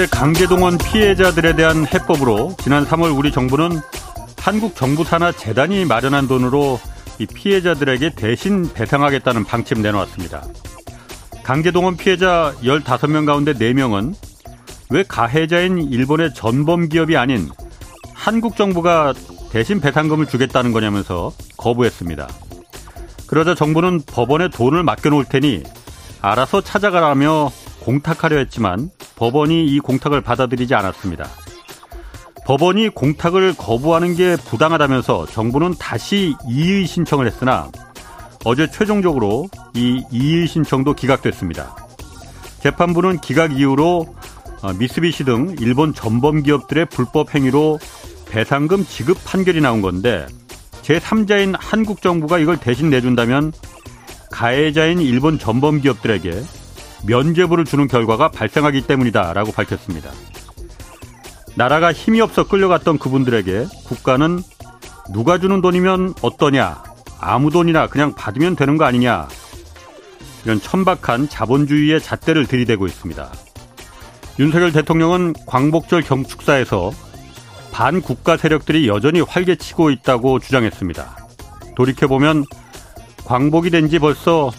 일제 강제동원 피해자들에 대한 해법으로 지난 3월 우리 정부는 한국 정부 산하 재단이 마련한 돈으로 이 피해자들에게 대신 배상하겠다는 방침 내놓았습니다. 강제동원 피해자 15명 가운데 4명은 왜 가해자인 일본의 전범 기업이 아닌 한국 정부가 대신 배상금을 주겠다는 거냐면서 거부했습니다. 그러자 정부는 법원에 돈을 맡겨놓을 테니 알아서 찾아가라며 공탁하려 했지만 법원이 이 공탁을 받아들이지 않았습니다. 법원이 공탁을 거부하는 게 부당하다면서 정부는 다시 이의 신청을 했으나 어제 최종적으로 이 이의 신청도 기각됐습니다. 재판부는 기각 이후로 어, 미쓰비시 등 일본 전범 기업들의 불법 행위로 배상금 지급 판결이 나온 건데 제3자인 한국 정부가 이걸 대신 내준다면 가해자인 일본 전범 기업들에게 면죄부를 주는 결과가 발생하기 때문이다라고 밝혔습니다. 나라가 힘이 없어 끌려갔던 그분들에게 국가는 누가 주는 돈이면 어떠냐, 아무 돈이나 그냥 받으면 되는 거 아니냐, 이런 천박한 자본주의의 잣대를 들이대고 있습니다. 윤석열 대통령은 광복절 경축사에서 반국가 세력들이 여전히 활개치고 있다고 주장했습니다. 돌이켜보면 광복이 된 지 벌써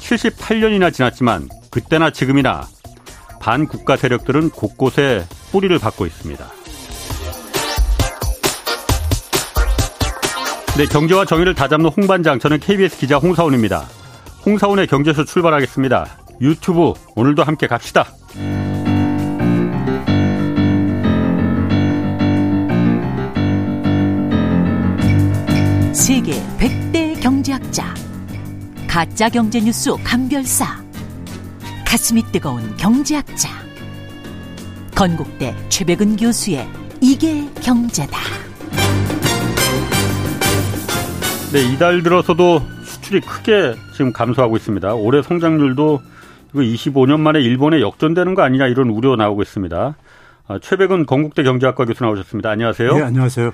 78년이나 지났지만 그때나 지금이나 반국가 세력들은 곳곳에 뿌리를 받고 있습니다. 네, 경제와 정의를 다잡는 홍반장, 저는 KBS 기자 홍사원입니다. 홍사원의 경제쇼 출발하겠습니다. 유튜브 오늘도 함께 갑시다. 세계 100대 경제학자 가짜 경제 뉴스 감별사 가슴이 뜨거운 경제학자 건국대 최백은 교수의 이게 경제다. 네, 이달 들어서도 수출이 크게 지금 감소하고 있습니다. 올해 성장률도 이거 25년 만에 일본에 역전되는 거 아니냐 이런 우려 나오고 있습니다. 아, 최백은 건국대 경제학과 교수 나오셨습니다. 안녕하세요. 네, 안녕하세요.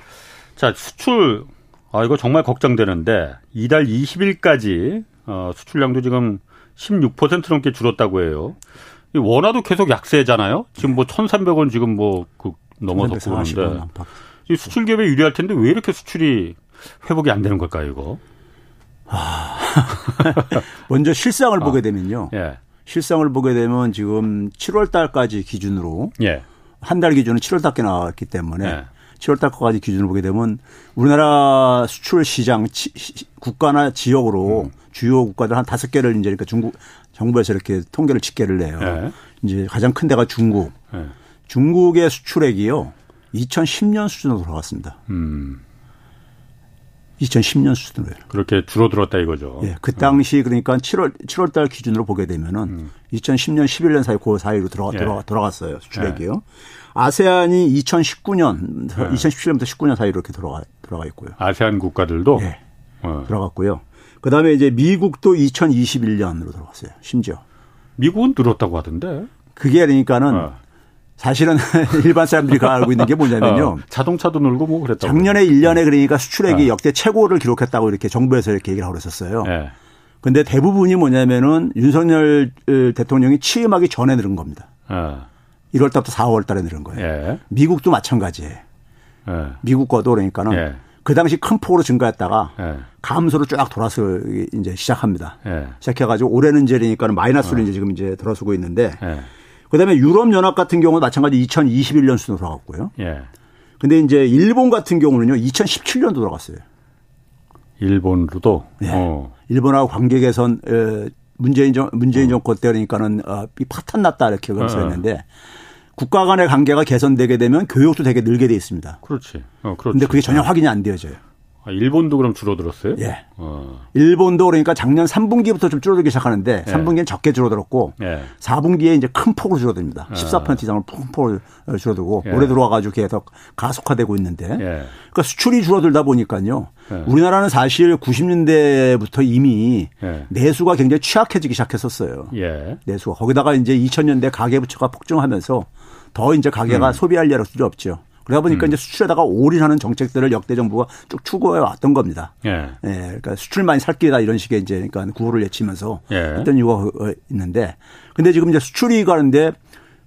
자, 수출 아 이거 정말 걱정되는데 이달 20일까지 어, 수출량도 지금 16% 넘게 줄었다고 해요. 이 원화도 계속 약세잖아요. 지금 뭐 1,300원 지금 뭐 그 넘어섰고 그러는데 이 수출 기업에 유리할 텐데 왜 이렇게 수출이 회복이 안 되는 걸까요, 이거? 아, 먼저 실상을 아, 보게 되면요. 예. 실상을 보게 되면 지금 7월 달까지 기준으로 예. 한달 기준은 7월 달께 나왔기 때문에 예. 7월 달까지 기준으로 보게 되면 우리나라 수출 시장 국가나 지역으로 음. 주요 국가들 한 다섯 개를 이제 그러니까 중국 정부에서 이렇게 통계를 집계를 내요. 네. 이제 가장 큰 데가 중국. 네. 중국의 수출액이요. 2010년 수준으로 돌아갔습니다. 음. 2010년 수준으로요. 그렇게 줄어들었다 이거죠. 예. 그 당시 그러니까 7월 7월 달 기준으로 보게 되면은 음. 2010년 11년 사이 그 사이로 들어가 예. 돌아갔어요. 수출액이요. 예. 아세안이 2019년 예. 2017년부터 19년 사이로 이렇게 돌아가 돌아가 있고요. 아세안 국가들도 예. 어. 들어갔고요. 그다음에 이제 미국도 2021년으로 들어갔어요. 심지어. 미국은 늘었다고 하던데. 그게 그러니까는 어. 사실은 일반 사람들이 알고 있는 게 뭐냐면요. 어, 자동차도 늘고 뭐 그랬다고. 작년에 1년에 그러니까 수출액이 어. 역대 최고를 기록했다고 이렇게 정부에서 이렇게 얘기를 하고 그랬었어요. 네. 근데 대부분이 뭐냐면은 윤석열 대통령이 취임하기 전에 늘은 겁니다. 어. 1월 달부터 4월 달에 늘은 거예요. 예. 미국도 마찬가지예요. 예. 미국 거도 그러니까는 예. 그 당시 큰 폭으로 증가했다가 예. 감소로 쫙 돌아서 이제 시작합니다. 예. 시작해가지고 올해는 이제 그러니까는 마이너스로 어. 이제 지금 이제 들어서고 있는데 예. 그다음에 유럽 연합 같은 경우는 마찬가지 2021년 수준으로 돌아갔고요. 예. 근데 이제 일본 같은 경우는요 2017년도 돌아갔어요. 일본으로도. 예. 어. 일본하고 관계 개선 문재인 정 문재인 어. 정권 때 그러니까는 어, 파탄 났다 이렇게 말씀했는데 어. 국가 간의 관계가 개선되게 되면 교육도 되게 늘게 돼 있습니다. 그렇지. 어, 그렇지. 근데 그게 전혀 확인이 안 되어져요. 아, 일본도 그럼 줄어들었어요? 예. 어. 일본도 그러니까 작년 3분기부터 좀 줄어들기 시작하는데 예. 3분기는 적게 줄어들었고 예. 4분기에 이제 큰 폭으로 줄어듭니다. 예. 14% 이상을 큰 폭으로 줄어들고 예. 올해 들어와가지고 계속 가속화되고 있는데 예. 그러니까 수출이 줄어들다 보니까요. 예. 우리나라는 사실 90년대부터 이미 내수가 굉장히 취약해지기 시작했었어요. 내수가 거기다가 이제 2000년대 가계 부채가 폭증하면서 더 이제 가게가 음. 소비할 여력이 없죠. 그러다 보니까 음. 이제 수출에다가 올인하는 정책들을 역대 정부가 쭉 추구해 왔던 겁니다. 예. 예. 그러니까 수출만이 살 길이다 이런 식의 이제 그러니까 구호를 외치면서 예. 했던 이유가 있는데 근데 지금 이제 수출이 가는데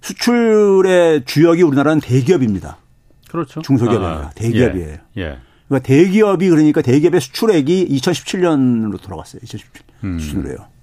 수출의 주역이 우리나라는 대기업입니다. 그렇죠. 중소기업이 아, 대기업이에요. 예. 예. 그러니까 대기업이 그러니까 대기업의 수출액이 2017년으로 돌아갔어요. 2017년 음. 수준으로요.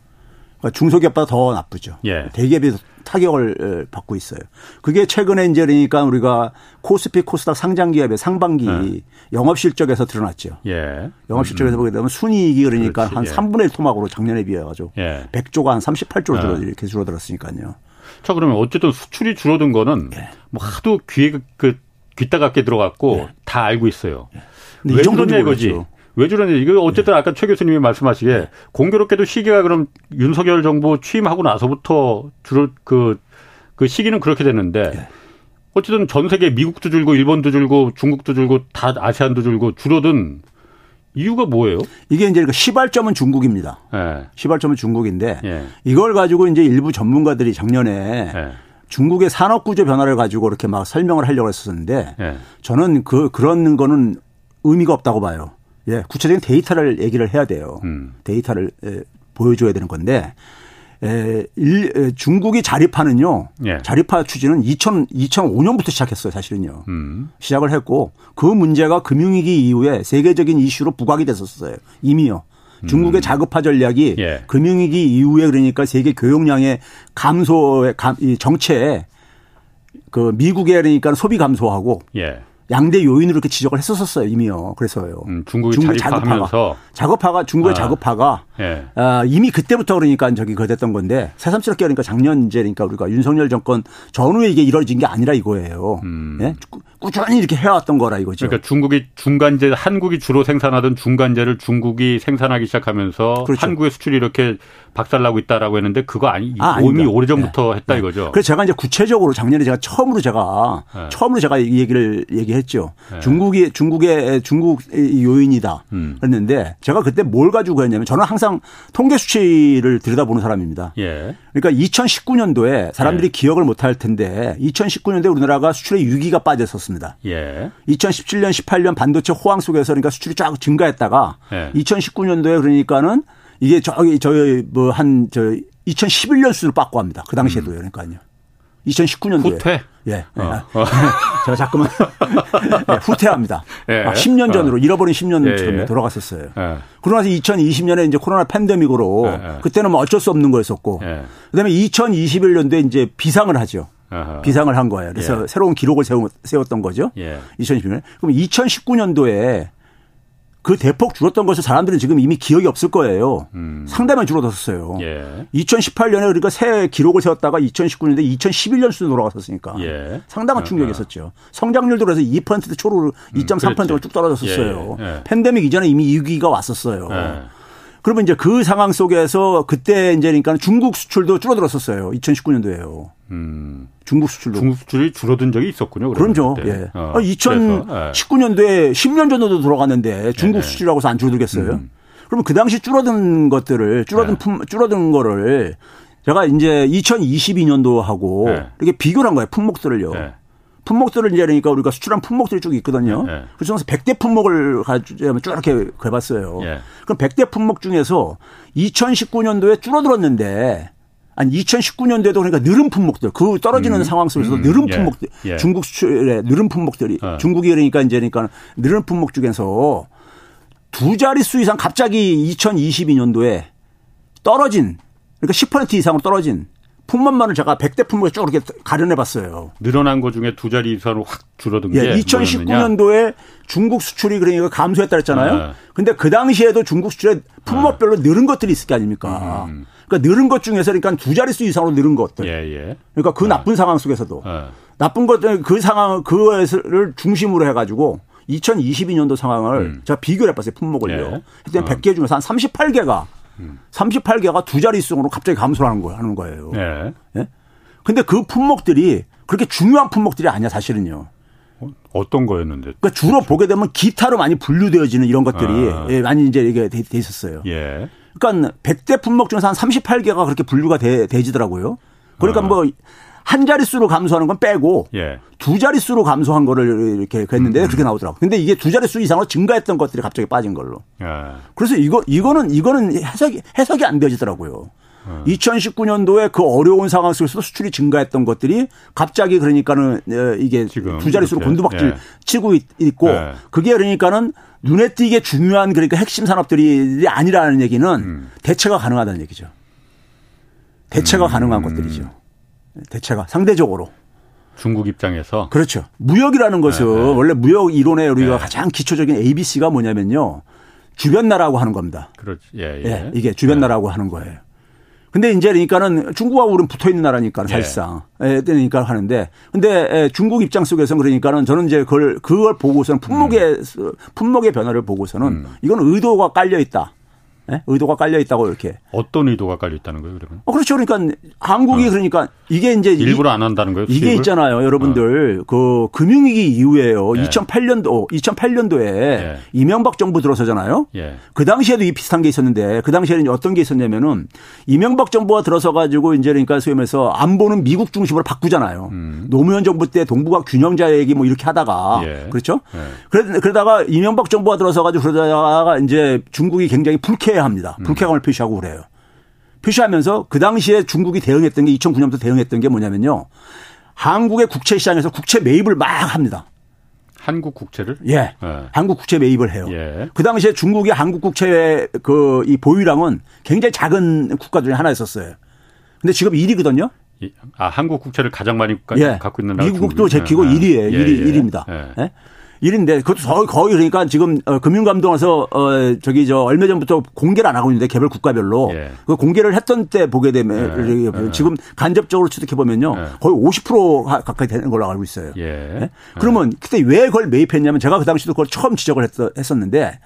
그러니까 중소기업보다 더 나쁘죠. 예. 대기업이 타격을 받고 있어요. 그게 최근에 이제 그러니까 우리가 코스피 코스닥 상장 기업의 상반기 네. 영업 실적에서 드러났죠. 예. 영업 실적에서 음. 보게 되면 순이익이 그러니까 그렇지. 한 예. 3분의 1 토막으로 작년에 비해 가지고 예. 100조가 한 38조로 줄어 예. 이렇게 줄어들었으니까요. 자 그러면 어쨌든 수출이 줄어든 거는 예. 뭐 하도 귀에 그 귀따갑게 들어갔고 예. 다 알고 있어요. 예. 왜 그러냐 이거지. 왜 저러냐. 이거 어쨌든 네. 아까 최 교수님이 말씀하시기에 네. 공교롭게도 시기가 그럼 윤석열 정부 취임하고 나서부터 주로 그, 그 시기는 그렇게 됐는데 네. 어쨌든 전 세계 미국도 줄고 일본도 줄고 중국도 줄고 다 아세안도 줄고 줄어든 이유가 뭐예요? 이게 이제 그 시발점은 중국입니다. 네. 시발점은 중국인데 네. 이걸 가지고 이제 일부 전문가들이 작년에 네. 중국의 산업 구조 변화를 가지고 이렇게 막 설명을 하려고 했었는데 저는 그 그런 거는 의미가 없다고 봐요. 예, 구체적인 데이터를 얘기를 해야 돼요. 음. 데이터를 예, 보여줘야 되는 건데 에, 일, 에, 중국이 자립화는요. 예. 자립화 추진은 2000, 2005년부터 시작했어요, 사실은요. 음. 시작을 했고 그 문제가 금융위기 이후에 세계적인 이슈로 부각이 됐었어요. 이미요. 중국의 음. 자급화 전략이 예. 금융위기 이후에 그러니까 세계 교역량의 감소의 감, 이 정체에 그 미국의 그러니까 소비 감소하고 예. 양대 요인으로 이렇게 지적을 했었었어요 이미요. 그래서요. 음, 중국이 중국 자급화가 자급화가 중국의 아. 자급화가 예. 아, 이미 그때부터 그러니까 저기 그 됐던 건데 새삼스럽게 그러니까 작년 이제 그러니까 우리가 윤석열 정권 전후에 이게 이루어진 게 아니라 이거예요. 음. 예? 꾸준히 이렇게 해왔던 거라 이거죠. 그러니까 중국이 중간재 한국이 주로 생산하던 중간재를 중국이 생산하기 시작하면서 그렇죠. 한국의 수출이 이렇게 박살나고 있다라고 했는데 그거 아니 아, 이미 오래 전부터 네. 했다 네. 이거죠. 그래서 제가 이제 구체적으로 작년에 제가 처음으로 제가 네. 처음으로 제가 이 얘기를 얘기했죠. 네. 중국이 중국의 중국 요인이다. 음. 그랬는데 제가 그때 뭘 가지고 했냐면 저는 항상 통계 수치를 들여다보는 사람입니다. 예. 그러니까 2019년도에 사람들이 예. 기억을 못 할 텐데 2019년도에 우리나라가 수출에 6위가 빠졌었습니다. 예. 2017년 18년 반도체 호황 속에서 그러니까 수출이 쫙 증가했다가 예. 2019년도에 그러니까는 이게 저기 저희 뭐 한 저 2011년 수를 빠고 합니다. 그 당시에도요. 음. 그러니까요. 2019년도에. 후퇴? 예. 어. 제가 자꾸만 네, 후퇴합니다. 예. 아, 10년 전으로 어. 잃어버린 10년처럼 예, 예. 돌아갔었어요. 예. 그러고 나서 2020년에 이제 코로나 팬데믹으로 예, 예. 그때는 뭐 어쩔 수 없는 거였었고 그다음에 2021년도에 이제 비상을 하죠. 아하. 비상을 한 거예요. 그래서 새로운 기록을 세웠던 거죠. 2020년. 그럼 2019년도에 그 대폭 줄었던 것을 사람들은 지금 이미 기억이 없을 거예요. 음. 상당히 줄어들었어요. 예. 2018년에 그러니까 새 기록을 세웠다가 2019년에 2011년 수준으로 돌아갔었으니까 예. 상당한 충격이었었죠. 성장률도 그래서 2% 초로 2.3%가 음, 쭉 떨어졌었어요. 예. 예. 팬데믹 이전에 이미 위기가 왔었어요. 예. 그러면 이제 그 상황 속에서 그때 이제 그러니까 중국 수출도 줄어들었었어요. 2019년도에요. 음. 중국 수출도. 중국 수출이 줄어든 적이 있었군요. 그럼요. 예. 어, 2019년도에 10년 전으로 돌아갔는데 중국 네. 수출이라고 해서 안 줄어들겠어요? 음. 그러면 그 당시 줄어든 것들을 줄어든 네. 품, 줄어든 거를 제가 이제 2022년도 하고 네. 이렇게 비교를 한 거예요. 품목들을요. 네. 품목들을 이제 그러니까 우리가 수출한 품목들이 쭉 있거든요. 네. 그래서 100대 품목을 가지고 쭉 이렇게 해봤어요. 네. 그럼 100대 품목 중에서 2019년도에 줄어들었는데 아니 2019년도에도 그러니까 느른 품목들 그 떨어지는 음. 상황 속에서 음. 느른 예. 품목들 예. 예. 중국 수출에 느른 품목들이 어. 중국이 그러니까 이제 그러니까 느른 품목 중에서 두 자릿수 이상 갑자기 2022년도에 떨어진 그러니까 10% 이상으로 떨어진 품목만을 제가 100대 품목에 쭉 이렇게 가려내 봤어요. 늘어난 것 중에 두 자리 이상으로 확 줄어든 게 예, 2019년도에 중국 수출이 그러니까 감소했다 그랬잖아요. 네. 근데 그 당시에도 중국 수출에 품목별로 늘은 것들이 있을 게 아닙니까? 음. 그러니까 늘은 것 중에서 그러니까 두 자릿수 이상으로 늘은 것들. 예, 예. 그러니까 그 네. 나쁜 상황 속에서도 네. 나쁜 것들 그 상황 그거를 중심으로 해 가지고 2022년도 상황을 음. 제가 비교를 해 봤어요 품목을요. 예. 그때 어. 100개 중에서 한 38개가 음. 38개가 두 자릿수로 갑자기 감소하는 거예요. 하는 거예요. 예. 예? 근데 그 품목들이 그렇게 중요한 품목들이 아니야 사실은요. 어, 어떤 거였는데? 그러니까 주로 그렇죠. 보게 되면 기타로 많이 분류되어지는 이런 것들이 아. 예, 많이 이제 이게 돼, 돼 있었어요. 예. 그러니까 100대 품목 중에서 한 38개가 그렇게 분류가 돼, 되지더라고요. 그러니까 어. 뭐 한 자릿수로 감소하는 건 빼고 예. 두 자릿수로 감소한 거를 이렇게 했는데 음. 그렇게 나오더라고. 근데 이게 두 자릿수 이상으로 증가했던 것들이 갑자기 빠진 걸로. 예. 그래서 이거 이거는 이거는 해석이 해석이 안 되지더라고요. 어. 2019년도에 그 어려운 상황 속에서 수출이 증가했던 것들이 갑자기 그러니까는 어, 이게 두 자릿수로 곤두박질 예. 치고 있고 예. 그게 그러니까는 눈에 띄게 중요한 그러니까 핵심 산업들이 아니라는 얘기는 음. 대체가 가능하다는 얘기죠. 대체가 음. 가능한 것들이죠. 대체가 상대적으로. 중국 입장에서 그렇죠. 무역이라는 것은 네, 네. 원래 무역 이론의 우리가 네. 가장 기초적인 ABC가 뭐냐면요. 주변 나라고 하는 겁니다. 그렇지. 예, 예. 예 이게 주변 네. 나라고 하는 거예요. 근데 이제 그러니까는 중국하고 우리는 붙어 있는 나라니까 예. 사실상. 예. 그러니까 하는데 근데 예, 중국 입장 속에서 그러니까는 저는 이제 그걸 그걸 보고서는 품목의 음. 품목의 변화를 보고서는 음. 이건 의도가 깔려 있다. 네? 의도가 깔려 있다고 이렇게. 어떤 의도가 깔려 있다는 거예요, 그러면? 어, 그렇죠. 그러니까 한국이 어. 그러니까 이게 이제 일부러 안 한다는 거예요. 수입을? 이게 있잖아요, 여러분들. 어. 그 금융위기 이후에요. 예. 2008년도 2008년도에 예. 이명박 정부 들어서잖아요. 예. 그 당시에도 이 비슷한 게 있었는데 그 당시에는 어떤 게 있었냐면은 이명박 정부가 들어서 가지고 이제 그러니까 소위 말해서 안보는 미국 중심으로 바꾸잖아요. 음. 노무현 정부 때 동북아 균형자 얘기 뭐 이렇게 하다가 예. 그렇죠? 예. 그러다가 이명박 정부가 들어서 가지고 그러다가 이제 중국이 굉장히 불쾌 해야 합니다. 음. 불쾌감을 표시하고 그래요. 표시하면서 그 당시에 중국이 대응했던 게 2009년부터 대응했던 게 뭐냐면요. 한국의 국채 시장에서 국채 매입을 막 합니다. 한국 국채를? 예. 예. 한국 국채 매입을 해요. 예. 그 당시에 중국의 한국 국채의 그이 보유량은 굉장히 작은 국가 중에 하나였었어요. 근데 지금 1위거든요. 아, 한국 국채를 가장 많이 예. 갖고 있는 나라 미국도 제끼고 예. 1위예요. 1위, 예. 1위입니다. 예. 예. 일인데 그것도 거의 그러니까 지금 어, 금융감독원에서 어 저기 저 얼마 전부터 공개를 안 하고 있는데 개별 국가별로 예. 그 공개를 했던 때 보게 되면 예. 지금 간접적으로 취득해 보면요 예. 거의 50% 가까이 되는 걸로 알고 있어요. 예. 예? 그러면 그때 왜 그걸 매입했냐면 제가 그 당시도 그걸 처음 지적을 했 었는데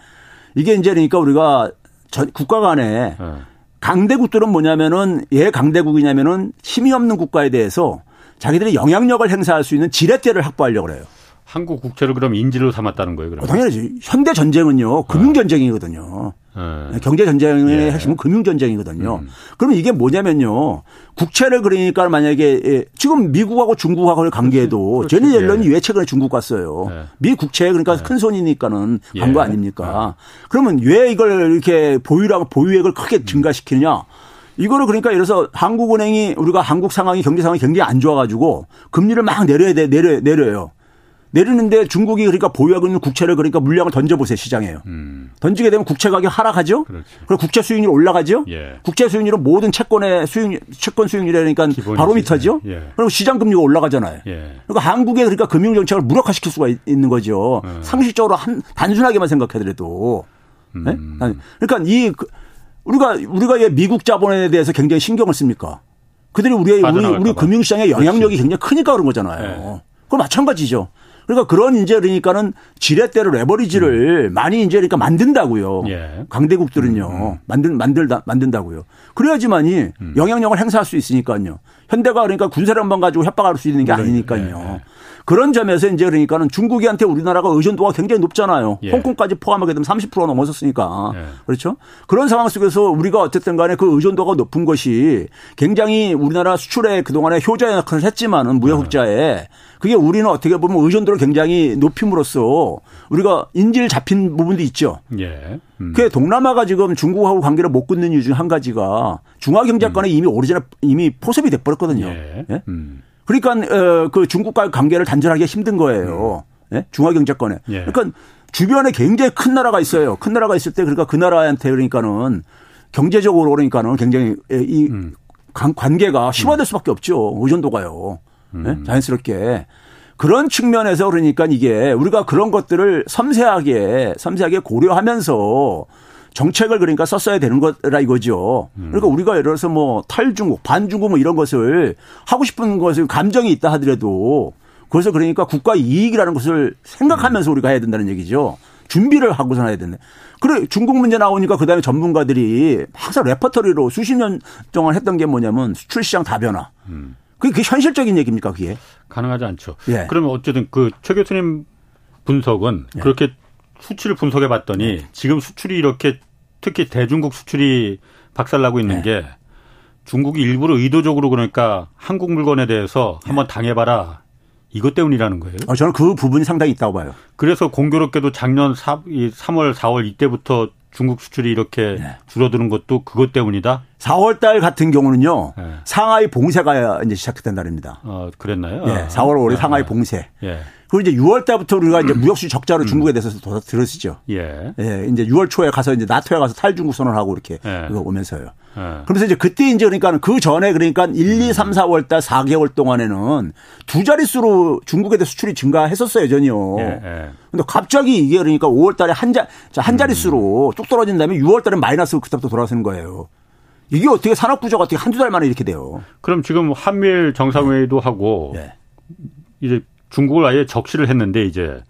이게 이제 그러니까 우리가 전 국가 간에 예. 강대국들은 뭐냐면은 예 강대국이냐면은 힘이 없는 국가에 대해서 자기들이 영향력을 행사할 수 있는 지렛대를 확보하려고 그래요. 한국 국채를 그럼 인질로 삼았다는 거예요, 그럼? 어, 당연하지. 현대 전쟁은요, 금융 전쟁이거든요. 네. 경제 전쟁의 예. 핵심은 금융 전쟁이거든요. 음. 그러면 이게 뭐냐면요. 국채를 그러니까 만약에 예, 지금 미국하고 중국하고의 관계에도 제니 옐런이 예. 왜 최근에 중국 갔어요. 예. 미 국채 그러니까 예. 큰 손이니까는 간거 예. 아닙니까? 그러면 왜 이걸 이렇게 보유량 보유액을 크게 증가시키느냐? 이거를 그러니까 예를 들어서 한국은행이 우리가 한국 상황이 경제 상황이 굉장히 안 좋아가지고 금리를 막 내려야 돼 내려 내려요. 내리는데 중국이 그러니까 보유하고 있는 국채를 그러니까 물량을 던져보세요 시장에요. 음. 던지게 되면 국채 가격 하락하죠. 그렇죠. 그리고 국채 수익률 올라가죠. 예. 국채 수익률은 모든 채권의 수익 채권 수익률이니까 바로미터죠. 예. 그리고 시장 금리가 올라가잖아요. 예. 그러니까 한국의 그러니까 금융 정책을 무력화시킬 수가 있는 거죠. 예. 상식적으로 한 단순하게만 생각하더라도. 네? 음. 그러니까 이그 우리가 우리가 왜 미국 자본에 대해서 굉장히 신경을 씁니까? 그들이 우리의 우리, 우리 금융시장의 영향력이 그렇지. 굉장히 크니까 그런 거잖아요. 예. 그건 마찬가지죠. 그러니까 그런 이제 그러니까는 지렛대로 레버리지를 음. 많이 이제 그러니까 만든다고요. 예. 강대국들은요. 음, 음. 만든 만들다 만든다고요. 그래야지만이 음. 영향력을 행사할 수 있으니까요. 현대가 그러니까 군사를 한번 가지고 협박할 수 있는 게 아니니까요. 예. 예. 그런 점에서 이제 그러니까는 중국이한테 우리나라가 의존도가 굉장히 높잖아요. 예. 홍콩까지 포함하게 되면 30% 넘어섰으니까. 예. 그렇죠? 그런 상황 속에서 우리가 어쨌든 간에 그 의존도가 높은 것이 굉장히 우리나라 수출에 그동안에 효자 역할을 했지만은 무역 흑자에 그게 우리는 어떻게 보면 의존도를 굉장히 높임으로써 우리가 인질 잡힌 부분도 있죠. 예. 음. 그 동남아가 지금 중국하고 관계를 못 끊는 이유 중 한 가지가 중화경제권에 음. 이미 오리지널 이미 포섭이 돼버렸거든요. 예. 예? 음. 그러니까 어, 그 중국과의 관계를 단절하기가 힘든 거예요. 음. 예? 중화경제권에. 예. 그러니까 주변에 굉장히 큰 나라가 있어요. 큰 나라가 있을 때 그러니까 그 나라한테 그러니까는 경제적으로 그러니까는 굉장히 이 음. 관계가 심화될 수밖에 없죠. 의존도가요. 예? 음. 자연스럽게. 그런 측면에서 그러니까 이게 우리가 그런 것들을 섬세하게 섬세하게 고려하면서 정책을 그러니까 썼어야 되는 거라 이거죠. 음. 그러니까 우리가 예를 들어서 뭐 탈중국, 반중국 뭐 이런 것을 하고 싶은 것을 감정이 있다 하더라도 그래서 그러니까 국가 이익이라는 것을 생각하면서 우리가 해야 된다는 얘기죠. 준비를 하고서 해야 된다. 그래 중국 문제 나오니까 그다음에 전문가들이 항상 레퍼토리로 수십 년 동안 했던 게 뭐냐면 수출 시장 다변화. 음. 그게 현실적인 얘기입니까 그게? 가능하지 않죠. 예. 그러면 어쨌든 그 최 교수님 분석은 예. 그렇게 수치를 분석해 봤더니 예. 지금 수출이 이렇게 특히 대중국 수출이 박살나고 있는 예. 게 중국이 일부러 의도적으로 그러니까 한국 물건에 대해서 한번 예. 당해봐라 이것 때문이라는 거예요. 어, 저는 그 부분이 상당히 있다고 봐요. 그래서 공교롭게도 작년 3, 월 4월 이때부터 중국 수출이 이렇게 네. 줄어드는 것도 그것 때문이다? 4월 달 같은 경우는요. 네. 상하이 봉쇄가 이제 시작된 달입니다. 어, 그랬나요? 예. 4월 올해 상하이 봉쇄. 예. 그리고 이제 6월 달부터 우리가 이제 무역수 적자로 음. 중국에 대해서 더 들었었죠. 예. 예. 이제 6월 초에 가서 이제 나토에 가서 탈중국 선언하고 이렇게 예. 오면서요. 예. 그러면서 이제 그때 이제 그러니까 그 전에 그러니까 1, 2, 3, 4월 달 4개월 동안에는 두 자릿수로 중국에 대해 수출이 증가했었어요, 전혀. 예. 예. 근데 갑자기 이게 그러니까 5월 달에 한 자, 한 자릿수로 쭉 떨어진 다음에 6월 달에 마이너스 그때부터 돌아서는 거예요. 이게 어떻게 산업 구조가 어떻게 한두 달 만에 이렇게 돼요. 그럼 지금 한미일 정상회의도 하고 네. 이제 중국을 아예 적시를 했는데 이제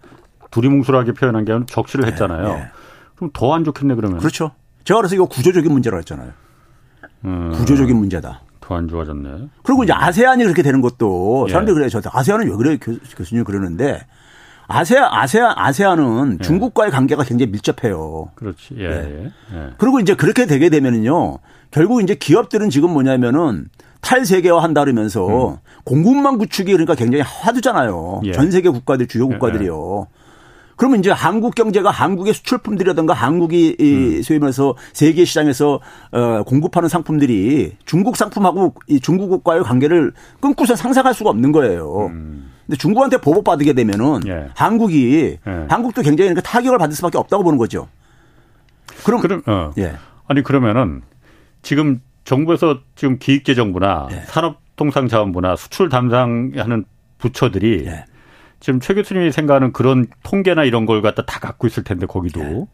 두리뭉술하게 표현한 게 아니라 적시를 네, 했잖아요. 네. 그럼 더 안 좋겠네 그러면. 그렇죠. 제가 그래서 이거 구조적인 문제라고 했잖아요. 음, 구조적인 문제다. 더 안 좋아졌네. 그리고 이제 아세안이 그렇게 되는 것도 예. 사람들이 그래요. 저 아세안은 왜 그래 교수님 그러는데 아세안 아세안 아세안은 예. 중국과의 관계가 굉장히 밀접해요. 그렇지. 예. 예. 예. 그리고 이제 그렇게 되게 되면은요. 결국 이제 기업들은 지금 뭐냐면은 탈세계화 한다 그러면서 음. 공급망 구축이 그러니까 굉장히 화두잖아요. 예. 전 세계 국가들 주요 예, 국가들이요. 예. 그러면 이제 한국 경제가 한국의 수출품들이라든가 한국이 음. 소위 말해서 세계 시장에서 어 공급하는 상품들이 중국 상품하고 이 중국과의 관계를 끊고서 상상할 수가 없는 거예요. 음. 근데 중국한테 보복받게 되면은 예. 한국이 예. 한국도 굉장히 타격을 받을 수밖에 없다고 보는 거죠. 그럼, 그럼 어. 예. 아니 그러면은 지금 정부에서 지금 기획재정부나 예. 산업통상자원부나 수출 담당하는 부처들이 예. 지금 최 교수님이 생각하는 그런 통계나 이런 걸 갖다 다 갖고 있을 텐데 거기도 예.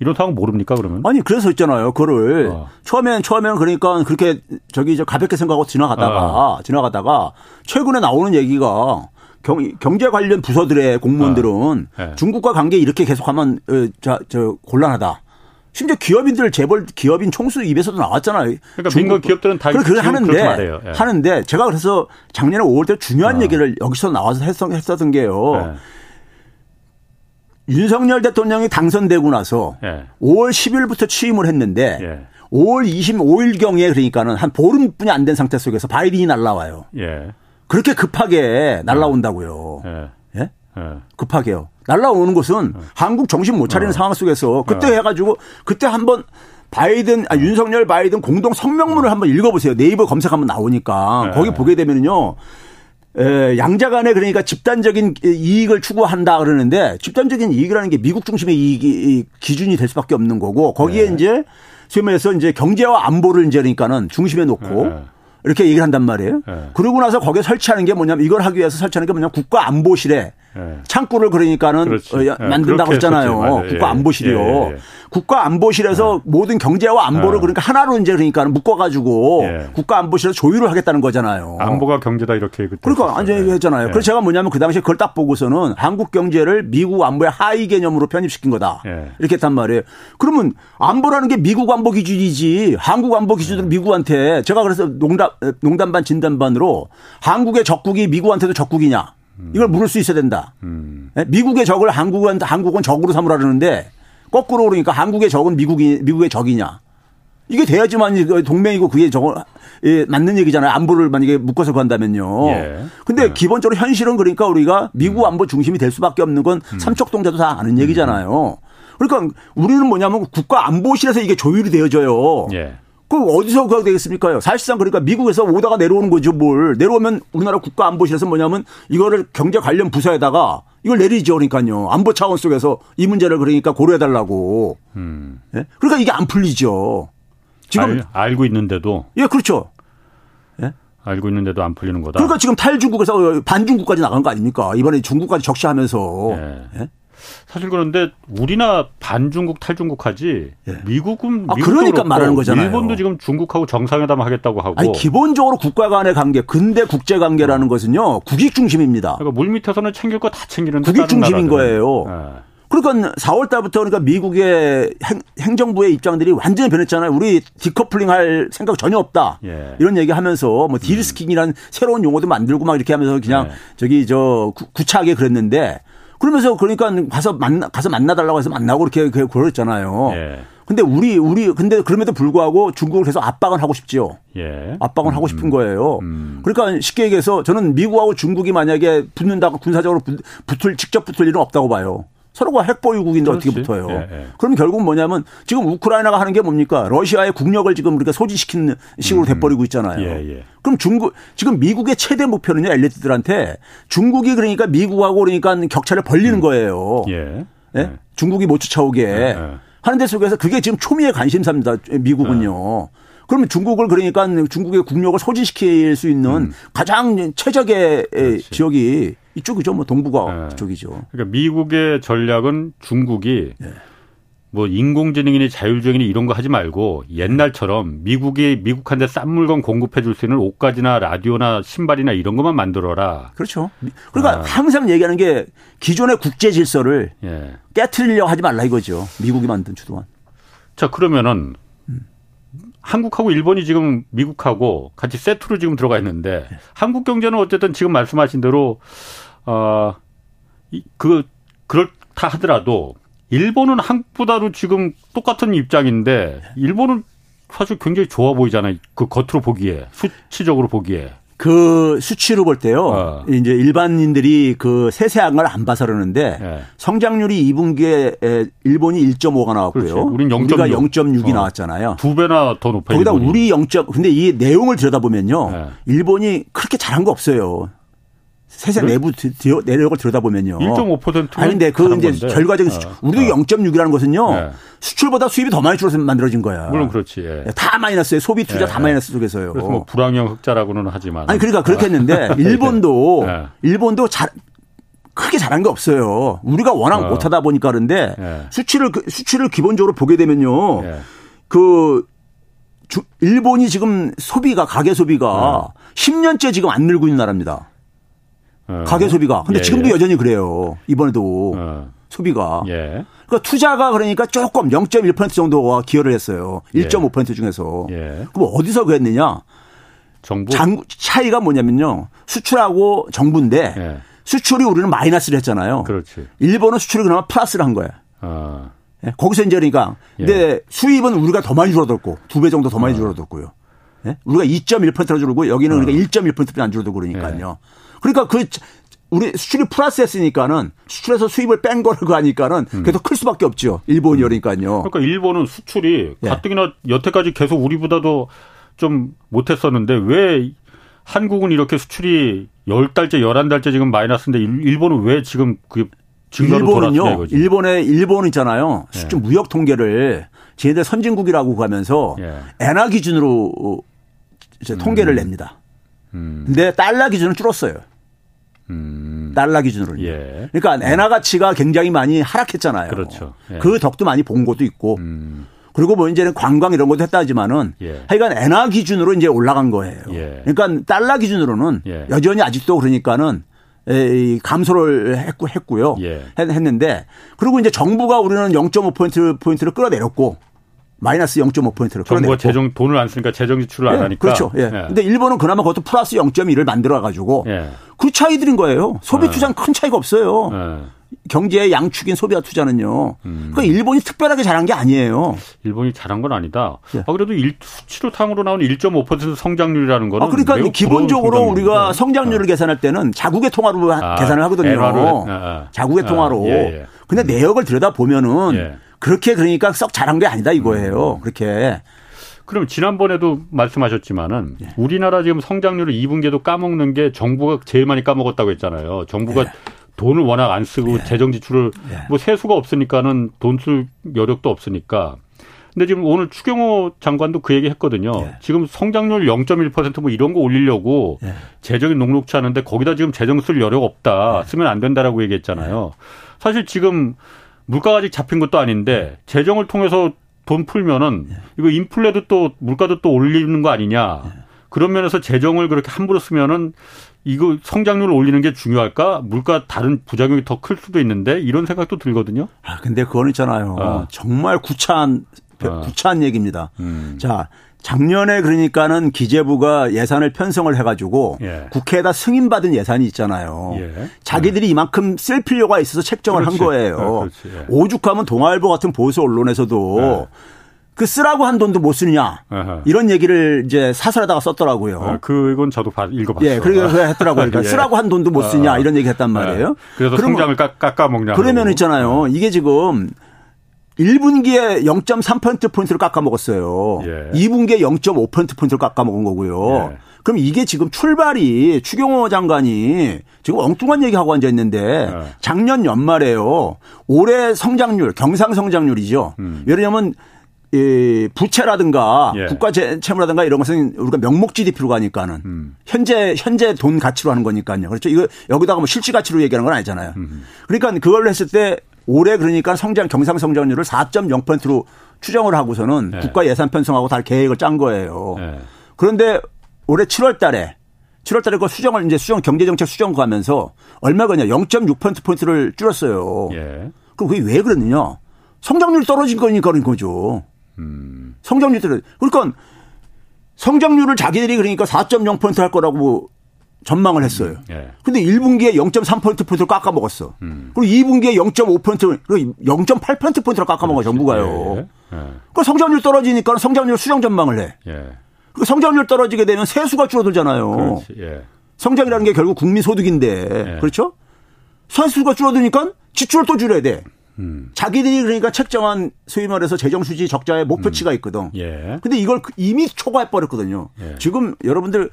이런 상황 모릅니까 그러면? 아니 그래서 있잖아요. 그거를 어. 처음엔 처음에는 그러니까 그렇게 저기 저 가볍게 생각하고 지나가다가 어. 지나가다가 최근에 나오는 얘기가 경, 경제 관련 부서들의 공무원들은 어. 네. 중국과 관계 이렇게 계속하면 어, 저, 저 곤란하다. 심지어 기업인들 재벌 기업인 총수 입에서도 나왔잖아요. 그러니까 민간 기업들은 다 그렇게 하는데 예. 하는데 제가 그래서 작년에 5월 때 중요한 어. 얘기를 여기서 나와서 했었, 했었던 게요. 예. 윤석열 대통령이 당선되고 나서 예. 5월 10일부터 취임을 했는데 예. 5월 25일 경에 그러니까는 한 보름뿐이 안 된 상태 속에서 바이든이 날라와요. 예. 그렇게 급하게 날라온다고요. 예. 예? 급하게요. 날라오는 것은 네. 한국 정신 못 차리는 어. 상황 속에서 그때 네. 해가지고 그때 한번 바이든 아, 윤석열 바이든 공동 성명문을 한번 읽어보세요. 네이버 검색하면 나오니까 네. 거기 보게 되면요. 에, 양자 간에 그러니까 집단적인 이익을 추구한다 그러는데 집단적인 이익이라는 게 미국 중심의 이익이 기준이 될 수밖에 없는 거고 거기에 네. 이제 소위 말해서 이제 경제와 안보를 이제 그러니까는 중심에 놓고 네. 이렇게 얘기를 한단 말이에요. 네. 그러고 나서 거기에 설치하는 게 뭐냐면 이걸 하기 위해서 설치하는 게 뭐냐면 국가 안보실에 네. 창구를 그러니까는 그렇지. 어, 네. 만든다고 했잖아요. 국가안보실이요. 예, 예, 예. 국가안보실에서 네. 모든 경제와 안보를 네. 그러니까 하나로 이제 그러니까 묶어가지고 네. 국가안보실에서 조율을 하겠다는 거잖아요. 안보가 경제다 이렇게 그러니까 완전히 네. 했잖아요. 그래서 제가 뭐냐면 그 당시에 그걸 딱 보고서는 한국 경제를 미국 안보의 하위 개념으로 편입시킨 거다. 이렇게 했단 말이에요. 그러면 안보라는 게 미국 안보 기준이지 한국 안보 기준으로 미국한테 제가 그래서 농담 농담 반 진담 반으로 한국의 적국이 미국한테도 적국이냐 이걸 물을 수 있어야 된다. 음. 미국의 적을 한국은 한국은 적으로 삼으라 그러는데 거꾸로 그러니까 한국의 적은 미국이 미국의 적이냐. 이게 돼야지만 동맹이고 그게 저거 예, 맞는 얘기잖아요. 안보를 만약에 묶어서 간다면요. 예. 근데 예. 기본적으로 현실은 그러니까 우리가 미국 음. 안보 중심이 될 수밖에 없는 건 음. 삼척동자도 다 아는 얘기잖아요. 그러니까 우리는 뭐냐면 국가 안보실에서 이게 조율이 되어져요. 예. 그 어디서 그가 되겠습니까요? 사실상 그러니까 미국에서 오다가 내려오는 거죠, 뭘. 내려오면 우리나라 국가안보실에서 뭐냐면 이거를 경제 관련 부서에다가 이걸 내리죠, 그러니까요. 안보 차원 속에서 이 문제를 그러니까 고려해달라고. 음. 예? 그러니까 이게 안 풀리죠. 지금 알, 알고 있는데도. 예, 그렇죠. 예? 알고 있는데도 안 풀리는 거다. 그러니까 지금 탈중국에서 반중국까지 나간 거 아닙니까? 이번에 중국까지 적시하면서. 예. 예? 사실 그런데 우리나 반중국 탈중국하지 예. 미국은 아, 그러니까 말하는 거잖아요. 일본도 지금 중국하고 정상회담 하겠다고 하고. 아니, 기본적으로 국가 간의 관계, 근대 국제 관계라는 어. 것은요 국익 중심입니다. 그러니까 물 밑에서는 챙길 거 다 챙기는데 국익 중심인 거예요. 예. 그러니까 4월 달부터 그러니까 미국의 행, 정부의 입장들이 완전히 변했잖아요. 우리 디커플링 할 생각 전혀 없다. 예. 이런 얘기 하면서 뭐 딜스킹이라는 음. 새로운 용어도 만들고 막 이렇게 하면서 그냥 예. 저기 저 구차하게 그랬는데 그러면서 그러니까 가서 만나 가서 만나달라고 해서 만나고 이렇게 그랬잖아요. 예. 근데 우리 우리 근데 그럼에도 불구하고 중국을 계속 압박을 하고 싶지요. 예. 압박을 음. 하고 싶은 거예요. 음. 그러니까 쉽게 얘기해서 저는 미국하고 중국이 만약에 붙는다고 군사적으로 붙을 직접 붙을 일은 없다고 봐요. 서로가 핵 보유국인데 그렇지. 어떻게 붙어요? 예, 예. 그럼 결국 뭐냐면 지금 우크라이나가 하는 게 뭡니까? 러시아의 국력을 지금 우리가 소지시키는 식으로 음. 돼버리고 있잖아요. 예, 예. 그럼 중국 지금 미국의 최대 목표는요 엘리트들한테 중국이 그러니까 미국하고 그러니까 격차를 벌리는 음. 거예요. 예. 예? 중국이 못 쫓아오게 하는 데 속에서 그게 지금 초미의 관심사입니다. 미국은요. 그러면 중국을 그러니까 중국의 국력을 소지시킬 수 있는 음. 가장 최적의 그렇지. 지역이 이쪽이죠. 뭐 동북아 네. 쪽이죠. 그러니까 미국의 전략은 중국이 네. 뭐 인공지능이니 자율주행이니 이런 거 하지 말고 옛날처럼 미국이 미국한테 싼 물건 공급해 줄 수 있는 옷가지나 라디오나 신발이나 이런 것만 만들어라. 그렇죠. 그러니까 아. 항상 얘기하는 게 기존의 국제 질서를 예. 깨트리려 하지 말라 이거죠. 미국이 만든 주도안. 자, 그러면은 한국하고 일본이 지금 미국하고 같이 세트로 지금 들어가 있는데 네. 한국 경제는 어쨌든 지금 말씀하신 대로 어그 그렇다 하더라도 일본은 한국보다도 지금 똑같은 입장인데 일본은 사실 굉장히 좋아 보이잖아요. 그 겉으로 보기에 수치적으로 보기에. 그 수치로 볼 때요. 어. 이제 일반인들이 그 세세한 걸 안 봐서 그러는데 네. 성장률이 2분기에 일본이 1.5가 나왔고요. 우린 0.6. 우리가 0.6이 어. 나왔잖아요. 두 배나 더 높아요. 거기다 일본이. 우리 0. 근데 이 내용을 들여다보면요. 네. 일본이 그렇게 잘한 거 없어요. 세세 네? 내부 내력을 들여다보면요. 1.5% 아니 근데 그 이제 건데. 결과적인 수출. 어. 우리도 어. 0.6이라는 것은요. 네. 수출보다 수입이 더 많이 줄어서 만들어진 거야. 물론 그렇지. 예. 네, 다 마이너스에 소비 투자 예. 다 마이너스 속에서요. 그래서 뭐 불황형 흑자라고는 하지만. 아니 그러니까 그렇게 했는데 일본도 예. 일본도 잘 크게 잘한 게 없어요. 우리가 워낙 어. 못하다 보니까 그런데 예. 수치를 그, 수치를 기본적으로 보게 되면요. 예. 그 주, 일본이 지금 소비가 가계 소비가 10년째 지금 안 늘고 있는 나라입니다. 어. 가계 소비가. 근데 예, 지금도 예. 여전히 그래요. 이번에도 어. 소비가. 예. 그러니까 투자가 그러니까 조금 0.1% 정도가 기여를 했어요. 1.5% 예. 중에서. 예. 그럼 어디서 그랬느냐? 정부 장, 차이가 뭐냐면요. 수출하고 정부인데 예. 수출이 우리는 마이너스를 했잖아요. 그렇지. 일본은 수출이 그나마 플러스를 한 거예요. 아. 예. 거기서 이제 그러니까 근데 수입은 우리가 더 많이 줄어들고 두 배 정도 더 많이 아. 줄어들고요. 예? 우리가 2.1%로 줄고 여기는 어. 그러니까 1.1%뿐이 안 줄어들고 그러니까요. 그러니까 그 우리 수출이 플러스 했으니까는 수출해서 수입을 뺀 거라고 하니까는 음. 계속 클 수밖에 없죠. 일본이 그러니까요. 그러니까 일본은 수출이 예. 가뜩이나 여태까지 계속 우리보다도 좀 못했었는데 왜 한국은 이렇게 수출이 10달째, 11달째 지금 마이너스인데 일본은 왜 지금 그 일본은요. 일본의 일본 있잖아요. 수출 예. 무역 통계를 쟤네들 선진국이라고 가면서 예. 엔화 기준으로 이제 통계를 음. 냅니다. 음. 근데 달러 기준은 줄었어요. 음. 달러 기준으로. 예. 그러니까 엔화 가치가 굉장히 많이 하락했잖아요. 그렇죠. 예. 그 덕도 많이 본 것도 있고. 음. 그리고 뭐 이제는 관광 이런 것도 했다지만은 예. 하여간 엔화 기준으로 이제 올라간 거예요. 예. 그러니까 달러 기준으로는 예. 여전히 아직도 그러니까는 감소를 했고 했고요. 예. 했는데 그리고 이제 정부가 우리는 0.5포인트 포인트를 끌어내렸고 마이너스 0.5%를 정부가 재정 돈을 안 쓰니까 재정 지출을 예, 안 하니까. 그렇죠. 예. 예. 근데 일본은 그나마 그것도 플러스 0.1을 만들어 가지고 예. 그 차이들인 거예요. 소비 예. 투자는 큰 차이가 없어요. 예. 경제의 양축인 소비와 투자는요. 음. 그러니까 일본이 특별하게 잘한 게 아니에요. 일본이 잘한 건 아니다. 예. 아, 그래도 일, 수치로 탕으로 나온 1.5% 성장률이라는 거는 아, 그러니까 기본적으로 우리가 성장률을 어. 계산할 때는 자국의 통화로 아, 계산을 하거든요. 아, 아, 자국의 아, 통화로. 예, 근데 내역을 들여다 보면은 그렇게 그러니까 썩 잘한 게 아니다 이거예요. 음. 그렇게. 그럼 지난번에도 말씀하셨지만은 예. 우리나라 지금 성장률을 2분기에도 까먹는 게 정부가 제일 많이 까먹었다고 했잖아요. 정부가 예. 돈을 워낙 안 쓰고 예. 재정 지출을 예. 뭐 세수가 없으니까는 돈 쓸 여력도 없으니까. 근데 지금 오늘 추경호 장관도 그 얘기 했거든요. 예. 지금 성장률 0.1%뭐 이런 거 올리려고 예. 재정이 녹록치 않은데 거기다 지금 재정 쓸 여력 없다. 쓰면 안 된다라고 얘기했잖아요. 사실 지금 물가가 아직 잡힌 것도 아닌데 재정을 통해서 돈 풀면은 이거 인플레도 또 물가도 또 올리는 거 아니냐. 그런 면에서 재정을 그렇게 함부로 쓰면은 이거 성장률을 올리는 게 중요할까? 물가 다른 부작용이 더 클 수도 있는데 이런 생각도 들거든요. 아, 근데 그건 있잖아요. 아. 정말 구차한 아. 구차한 얘기입니다. 음. 자, 작년에 그러니까는 기재부가 예산을 편성을 해가지고 예. 국회에다 승인받은 예산이 있잖아요. 예. 자기들이 예. 이만큼 쓸 필요가 있어서 책정을 그렇지. 한 거예요. 아, 예. 오죽하면 동아일보 같은 보수 언론에서도 예. 그 쓰라고 한 돈도 못 쓰느냐 아하. 이런 얘기를 이제 사설에다가 썼더라고요. 아, 그건 저도 읽어봤어요. 예, 그러니까 했더라고요. 그러니까 예. 쓰라고 한 돈도 못 쓰냐 아, 이런 얘기 했단 말이에요. 예. 그래서 성장을 깎아 먹냐. 그러면 있잖아요. 이게 지금 1분기에 0.3%포인트를 깎아 먹었어요. 예. 2분기에 0.5%포인트를 깎아 먹은 거고요. 예. 그럼 이게 지금 출발이 추경호 장관이 지금 엉뚱한 얘기하고 앉아 있는데 예. 작년 연말에요. 올해 성장률, 경상 성장률이죠. 음. 예를 들면 이 부채라든가 예. 국가 채무라든가 이런 것은 우리가 명목 GDP로 가니까는 음. 현재 현재 돈 가치로 하는 거니까요. 그렇죠. 이거 여기다가 뭐 실질 가치로 얘기하는 건 아니잖아요. 음. 그러니까 그걸 했을 때 올해 그러니까 성장 경상 성장률을 4.0%로 추정을 하고서는 네. 국가 예산 편성하고 다 계획을 짠 거예요. 네. 그런데 올해 7월 달에 7월 달에 그 수정을 이제 수정 경제정책 수정 가면서 얼마가냐 0.6% 포인트를 줄였어요. 예. 그럼 그게 왜 그랬느냐? 성장률이 떨어진 거니까 그런 거죠. 음. 성장률이 떨어. 그러니까 성장률을 자기들이 그러니까 4.0%할 거라고 전망을 했어요. 음, 예. 근데 1분기에 0.3%포인트를 깎아 먹었어. 음. 그리고 2분기에 0.5%, 그리고 0.8%포인트를 깎아 먹어, 정부가요. 예. 예. 그 성장률 떨어지니까 성장률 수정 전망을 해. 예. 그 성장률 떨어지게 되면 세수가 줄어들잖아요. 예. 성장이라는 게 결국 국민 소득인데. 예. 그렇죠? 세수가 줄어드니까 지출을 또 줄여야 돼. 음. 자기들이 그러니까 책정한 소위 말해서 재정 수지 적자의 목표치가 음. 있거든. 예. 근데 이걸 이미 초과해 버렸거든요. 예. 지금 여러분들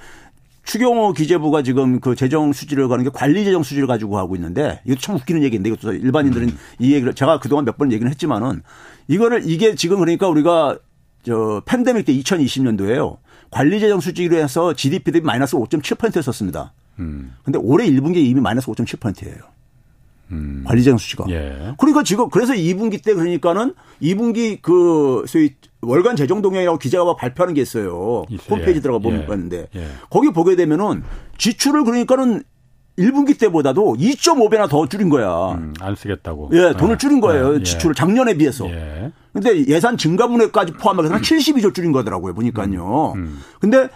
추경호 기재부가 지금 그 재정 수지를 가는 게 관리 재정 수지를 가지고 하고 있는데 이것도 참 웃기는 얘기인데 이것도 일반인들은 음. 이 얘기를 제가 그동안 몇 번 얘기는 했지만은 이거를 이게 지금 그러니까 우리가 저 팬데믹 때 2020년도에요. 관리 재정 수지로 해서 GDP 대비 마이너스 5.7%였었습니다. 음. 근데 올해 1분기에 이미 마이너스 5.7%예요. 음. 관리재정 수치가. 예. 그러니까 지금 그래서 2분기 때 그러니까는 2분기 그 소위 월간 재정 동향이라고 기자가 발표하는 게 있어요. 있어요. 홈페이지 예. 들어가 보면 예. 봤는데 예. 거기 보게 되면은 지출을 그러니까는 1분기 때보다도 2.5배나 더 줄인 거야. 음, 안 쓰겠다고. 예, 돈을 아. 줄인 거예요. 예. 지출을 작년에 비해서. 예. 근데 예산 증가분에까지 포함해서 한 72조 줄인 거더라고요. 보니까요. 음, 음. 근데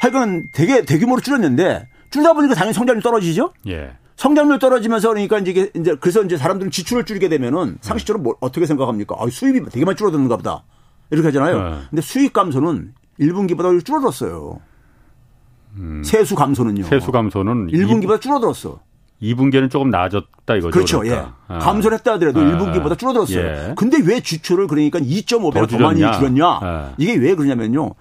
하여간 되게 대규모로 줄였는데 줄다 보니까 당연히 성장률 떨어지죠. 예. 성장률 떨어지면서 그러니까 이제 이제 그래서 이제 사람들은 지출을 줄이게 되면은 상식적으로 뭐 어떻게 생각합니까? 아, 수입이 되게 많이 줄어드는가 보다. 이렇게 하잖아요. 네. 근데 수익 감소는 1분기보다 줄어들었어요. 음. 세수 감소는요. 세수 감소는 1분기보다 줄어들었어. 2분기에는 조금 나아졌다 이거죠. 그렇죠. 그러니까. 예. 아. 감소를 했다 하더라도 아. 1분기보다 줄어들었어요. 예. 근데 왜 지출을 그러니까 2.5배나 더, 더 많이 줄였냐? 아. 이게 왜 그러냐면요.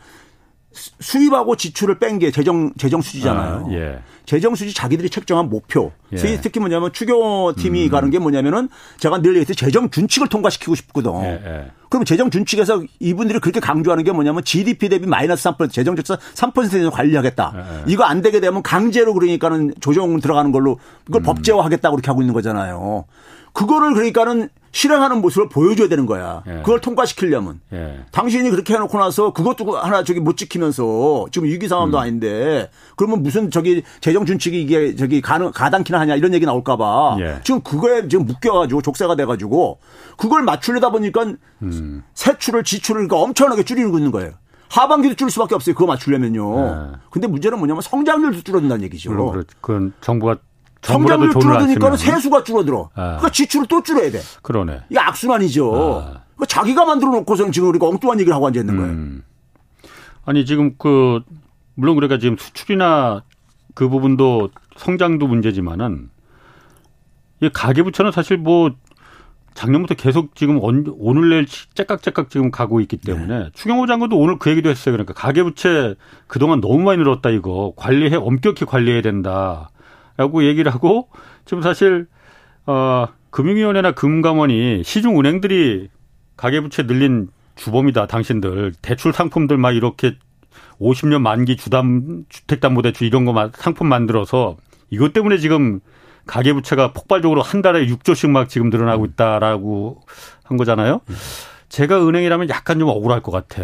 수입하고 지출을 뺀 게 재정 재정 수지잖아요. 아, 예. 재정 수지 자기들이 책정한 목표. 예. 특히 뭐냐면 추경 팀이 음. 가는 게 뭐냐면은 제가 늘 얘기했듯이 재정 준칙을 통과시키고 싶거든. 예, 예. 그럼 재정 준칙에서 이분들이 그렇게 강조하는 게 뭐냐면 GDP 대비 마이너스 3% 재정 적자 3%에서 관리하겠다. 예, 예. 이거 안 되게 되면 강제로 그러니까는 조정 들어가는 걸로 이걸 음. 법제화하겠다 그렇게 하고 있는 거잖아요. 그거를 그러니까는 실행하는 모습을 보여줘야 되는 거야. 예. 그걸 통과시키려면. 예. 당신이 그렇게 해놓고 나서 그것도 하나 저기 못 지키면서 지금 위기 상황도 음. 아닌데 그러면 무슨 저기 재정 준칙이 이게 저기 가능 가당키나 하냐 이런 얘기 나올까봐 예. 지금 그거에 지금 묶여가지고 족쇄가 돼가지고 그걸 맞추려다 보니까 음. 세출을 지출을 그러니까 엄청나게 줄이고 있는 거예요. 하반기도 줄일 수밖에 없어요. 그거 맞추려면요. 예. 근데 문제는 뭐냐면 성장률도 줄어든다는 얘기죠. 물론 그건 정부가 성장률 줄어드니까 세수가 줄어들어. 아. 그러니까 지출을 또 줄여야 돼. 그러네. 이게 악순환이죠. 아. 그러니까 자기가 만들어 놓고서는 지금 우리가 엉뚱한 얘기를 하고 앉아 있는 거예요. 음. 아니 지금 그 물론 그러니까 지금 수출이나 그 부분도 성장도 문제지만은 이 가계부처는 사실 뭐 작년부터 계속 지금 오늘 내일 째깍째깍 지금 가고 있기 때문에 네. 추경호 장관도 오늘 그 얘기도 했어요. 그러니까 가계부채 그동안 너무 많이 늘었다 이거 관리해 엄격히 관리해야 된다. 라고 얘기를 하고 지금 사실 어 금융위원회나 금감원이 시중은행들이 가계부채 늘린 주범이다 당신들 대출 상품들 막 이렇게 50년 만기 주담 주택담보대출 이런 거 상품 만들어서 이것 때문에 지금 가계부채가 폭발적으로 한 달에 6조씩 막 지금 늘어나고 음. 있다라고 한 거잖아요. 제가 은행이라면 약간 좀 억울할 것 같아.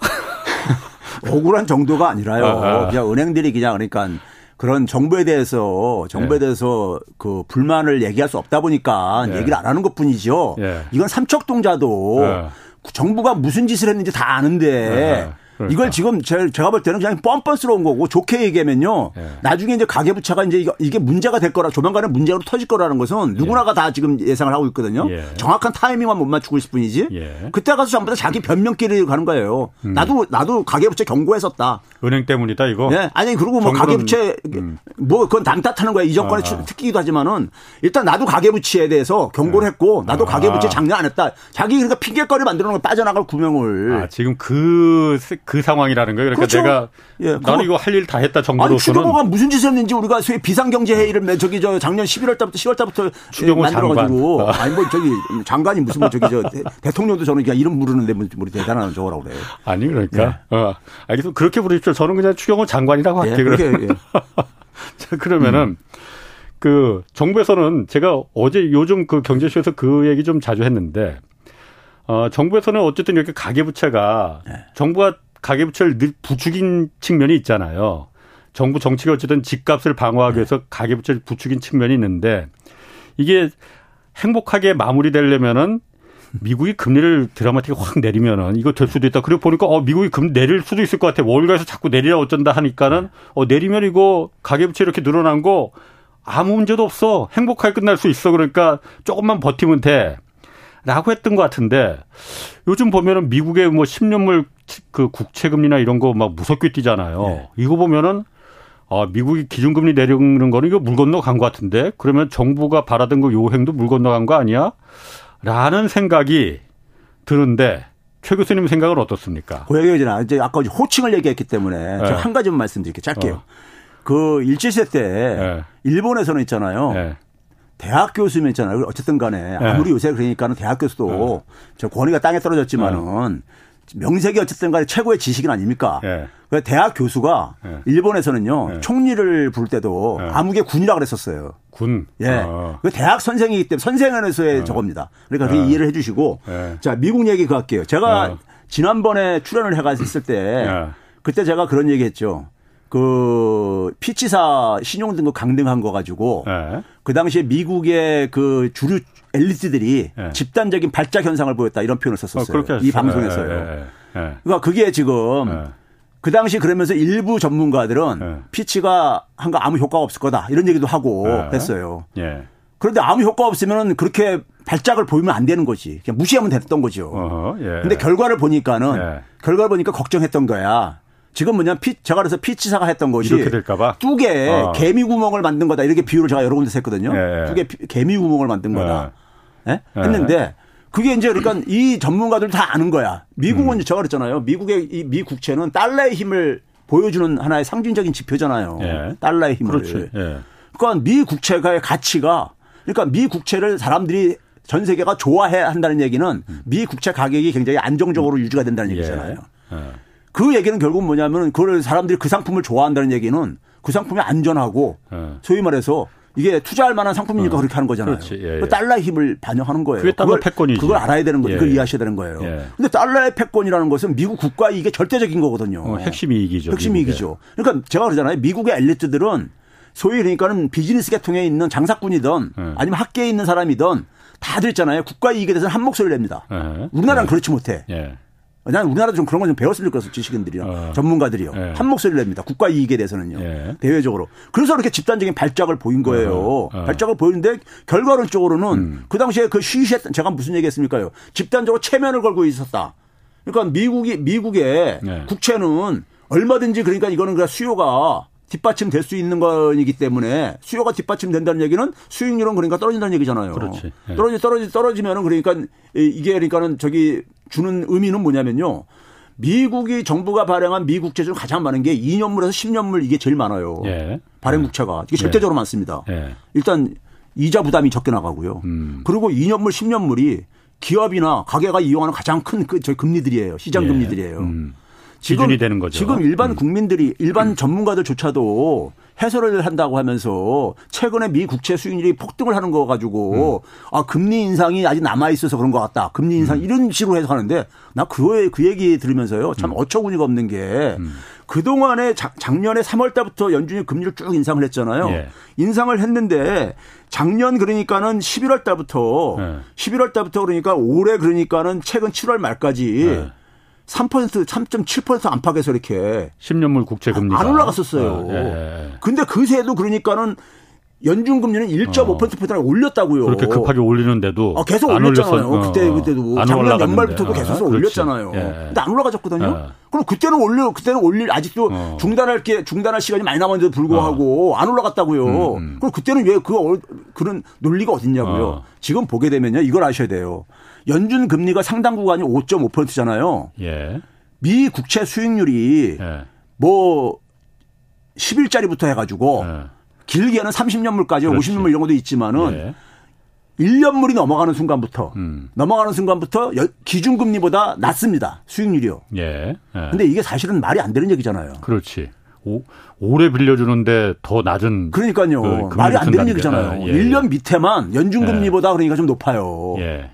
억울한 정도가 아니라요. 아, 아. 그냥 은행들이 그냥 그러니까 그런 정부에 대해서 정부에 네. 대해서 그 불만을 얘기할 수 없다 보니까 네. 얘기를 안 하는 것 뿐이죠. 네. 이건 삼척동자도 네. 정부가 무슨 짓을 했는지 다 아는데 네. 그러니까. 이걸 지금 제가 볼 때는 그냥 뻔뻔스러운 거고 좋게 얘기하면요. 네. 나중에 이제 가계부채가 이제 이게 문제가 될 거라 조만간에 문제로 터질 거라는 것은 누구나가 예. 다 지금 예상을 하고 있거든요. 예. 정확한 타이밍만 못 맞추고 있을 뿐이지. 예. 그때 가서 전부 다 자기 변명길을 가는 거예요. 음. 나도 나도 가계부채 경고했었다. 은행 때문이다 이거. 네. 아니 그리고 뭐 가계부채 음. 뭐 그건 남 탓하는 거야. 이 정권의 아. 특기기도 하지만은 일단 나도 가계부채에 대해서 경고를 네. 했고 나도 아. 가계부채 작년 안 했다. 자기 그러니까 핑계거리 만들어 놓은 거 빠져나갈 구명을. 아, 지금 그그 상황이라는 거예요. 그러니까 그렇죠. 내가 예, 나는 이거 할 일 다 했다 정부로서는. 아니 추경호가 무슨 짓을 했는지 우리가 소위 비상경제 회의를 저기 저 작년 11월 달부터 10월 달부터 추경호 만들어 가지고 어. 아니 뭐 저기 장관이 무슨 뭐 저기 저 대통령도 저는 그냥 이름 부르는데 뭐 우리 대단한 저거라고 그래요. 아니 그러니까 예. 어 알겠습니다. 그렇게 부르십시오. 저는 그냥 추경호 장관이라고 할게요. 예, 그렇게, 예. 자 그러면은 음. 그 정부에서는 제가 어제 요즘 그 경제쇼에서 그 얘기 좀 자주 했는데 어, 정부에서는 어쨌든 이렇게 가계 부채가 네. 정부가 가계부채를 늘 부추긴 측면이 있잖아요. 정부 정치가 어쨌든 집값을 방어하기 위해서 가계부채를 부추긴 측면이 있는데 이게 행복하게 마무리되려면은 미국이 금리를 드라마틱하게 확 내리면은 이거 될 수도 있다. 그리고 보니까 어 미국이 금 내릴 수도 있을 것 같아. 월가에서 자꾸 내리라 어쩐다 하니까는 어 내리면 이거 가계부채 이렇게 늘어난 거 아무 문제도 없어. 행복하게 끝날 수 있어. 그러니까 조금만 버티면 돼. 라고 했던 것 같은데 요즘 보면은 미국의 뭐 10년물 그 국채금리나 이런 거 막 무섭게 뛰잖아요. 네. 이거 보면은 아, 미국이 기준금리 내리는 거는 이거 물 건너 간 것 같은데 그러면 정부가 바라던 그 요행도 물 건너 간 거 아니야? 라는 생각이 드는데 최 교수님 생각은 어떻습니까? 고영이잖아. 이제 아까 호칭을 얘기했기 때문에 네. 한 가지만 말씀드릴게요. 짧게요. 어. 그 일제시대 때 네. 일본에서는 있잖아요. 네. 대학 교수면 있잖아요. 어쨌든 간에 네. 아무리 요새 그러니까는 대학 교수도 네. 저 권위가 땅에 떨어졌지만은 네. 명색이 어쨌든 간에 최고의 지식인 아닙니까? 네. 그 대학 교수가 네. 일본에서는요 네. 총리를 부를 때도 네. 아무개 군이라 그랬었어요. 군. 예. 어. 그 대학 선생이기 때문에 선생안에서의 저겁니다. 그러니까 그 이해를 해 주시고 자 미국 얘기 그 할게요. 제가 어. 지난번에 출연을 해갔을 때 그때 제가 그런 얘기 했죠. 그 피치사 신용등급 강등한 거 가지고 네. 그 당시에 미국의 그 주류 엘리트들이 네. 집단적인 발작 현상을 보였다 이런 표현을 썼었어요. 어, 이 방송에서요. 네. 그러니까 그게 지금 그 당시 그러면서 일부 전문가들은 피치가 한 거 아무 효과가 없을 거다 이런 얘기도 하고 했어요. 그런데 아무 효과 없으면 그렇게 발작을 보이면 안 되는 거지. 그냥 무시하면 됐던 거죠. 어허, 예. 근데 결과를 보니까는 결과를 보니까 걱정했던 거야. 지금 뭐냐면 피, 제가 그래서 피치사가 했던 것이 이렇게 될까봐 뚝에 어. 개미 구멍을 만든 거다 이렇게 비유를 제가 여러 군데서 했거든요. 예. 뚝에 개미 구멍을 만든 거다. 예? 예? 했는데 그게 이제 그러니까 이 전문가들 다 아는 거야. 미국은 음. 제가 그랬잖아요. 미국의 이 미 국채는 달러의 힘을 보여주는 하나의 상징적인 지표잖아요. 예. 달러의 힘을. 그렇지. 예. 그러니까 미 국채가의 가치가 그러니까 미 국채를 사람들이 전 세계가 좋아해 한다는 얘기는 음. 미 국채 가격이 굉장히 안정적으로 유지가 된다는 예. 얘기잖아요. 예. 그 얘기는 결국 뭐냐면 그걸 사람들이 그 상품을 좋아한다는 얘기는 그 상품이 안전하고 네. 소위 말해서 이게 투자할 만한 상품이니까 네. 그렇게 하는 거잖아요. 예, 예. 달러의 힘을 반영하는 거예요. 그게 달러 패권이죠. 그걸 알아야 되는 거예요. 예. 그걸 이해하셔야 되는 거예요. 예. 근데 달러의 패권이라는 것은 미국 국가 이익의 절대적인 거거든요. 어, 핵심 이익이죠. 핵심 미국의. 이익이죠. 그러니까 제가 그러잖아요. 미국의 엘리트들은 소위 그러니까는 비즈니스 계통에 있는 장사꾼이든 네. 아니면 학계에 있는 사람이든 다들 있잖아요. 국가 이익에 대해서는 한 목소리를 냅니다. 네. 우리나라는 네. 그렇지 못해. 난 우리나라도 좀 그런 건 좀 배웠으면 좋겠어 지식인들이요 어. 전문가들이요 예. 한 목소리를 냅니다 국가 이익에 대해서는요 예. 대외적으로 그래서 이렇게 집단적인 발작을 보인 거예요 어. 어. 발작을 보이는데 결과론적으로는 음. 그 당시에 그 쉬쉬했던 제가 무슨 얘기했습니까요 집단적으로 체면을 걸고 있었다 그러니까 미국이 미국의 예. 국채는 얼마든지 그러니까 이거는 그냥 수요가 뒷받침 될 수 있는 거이기 때문에 수요가 뒷받침 된다는 얘기는 수익률은 그러니까 떨어진다는 얘기잖아요. 그렇지. 네. 떨어지 떨어지 떨어지면은 그러니까 이게 그러니까는 저기 주는 의미는 뭐냐면요. 미국이 정부가 발행한 미국 채 중 가장 많은 게 2년물에서 10년물 이게 제일 많아요. 예. 발행 국채가 이게 절대적으로 예. 많습니다. 예. 일단 이자 부담이 적게 나가고요. 음. 그리고 2년물, 10년물이 기업이나 가게가 이용하는 가장 큰 그, 저희 금리들이에요. 시장 예. 금리들이에요. 음. 지금, 기준이 되는 거죠. 지금 일반 음. 국민들이 일반 음. 전문가들조차도 해설을 한다고 하면서 최근에 미 국채 수익률이 폭등을 하는 거 가지고 음. 아 금리 인상이 아직 남아 있어서 그런 것 같다. 금리 인상 음. 이런 식으로 해석하는데 나 그거에 그 얘기 들으면서요 참 음. 어처구니가 없는 게 음. 그동안에 작년에 3월 달부터 연준이 금리를 쭉 인상을 했잖아요. 예. 인상을 했는데 작년 그러니까는 11월 달부터 예. 11월 달부터 그러니까 올해 그러니까는 최근 7월 말까지 예. 3% 3.7% 안팎에서 이렇게 10년물 국채 금리가 안 올라갔었어요. 어, 예. 근데 그새도 그러니까는 연준 금리는 1.5%포인트나 어. 올렸다고요. 그렇게 급하게 올리는데도 아, 계속 올렸잖아요. 어. 그때 그때도 작년 연말부터도 계속 어, 올렸잖아요. 예. 근데 안 올라가졌거든요. 예. 그럼 그때는 올려 그때는 올릴 아직도 어. 중단할 게 중단할 시간이 많이 남았는데도 불구하고 어. 안 올라갔다고요. 음, 음. 그럼 그때는 왜 그 그런 논리가 어딨냐고요. 어. 지금 보게 되면요. 이걸 아셔야 돼요. 연준 금리가 상당 구간이 5.5%잖아요. 예. 미 국채 수익률이 예. 뭐 10일짜리부터 해가지고 예. 길게는 30년물까지 그렇지. 50년물 이런 것도 있지만은 예. 1년물이 넘어가는 순간부터 음. 넘어가는 순간부터 기준금리보다 낮습니다. 수익률이요. 예. 예. 근데 이게 사실은 말이 안 되는 얘기잖아요. 그렇지. 오, 오래 빌려주는데 더 낮은 그러니까요. 그 말이 안 되는 얘기잖아요. 예. 1년 밑에만 연준금리보다 예. 그러니까 좀 높아요. 예.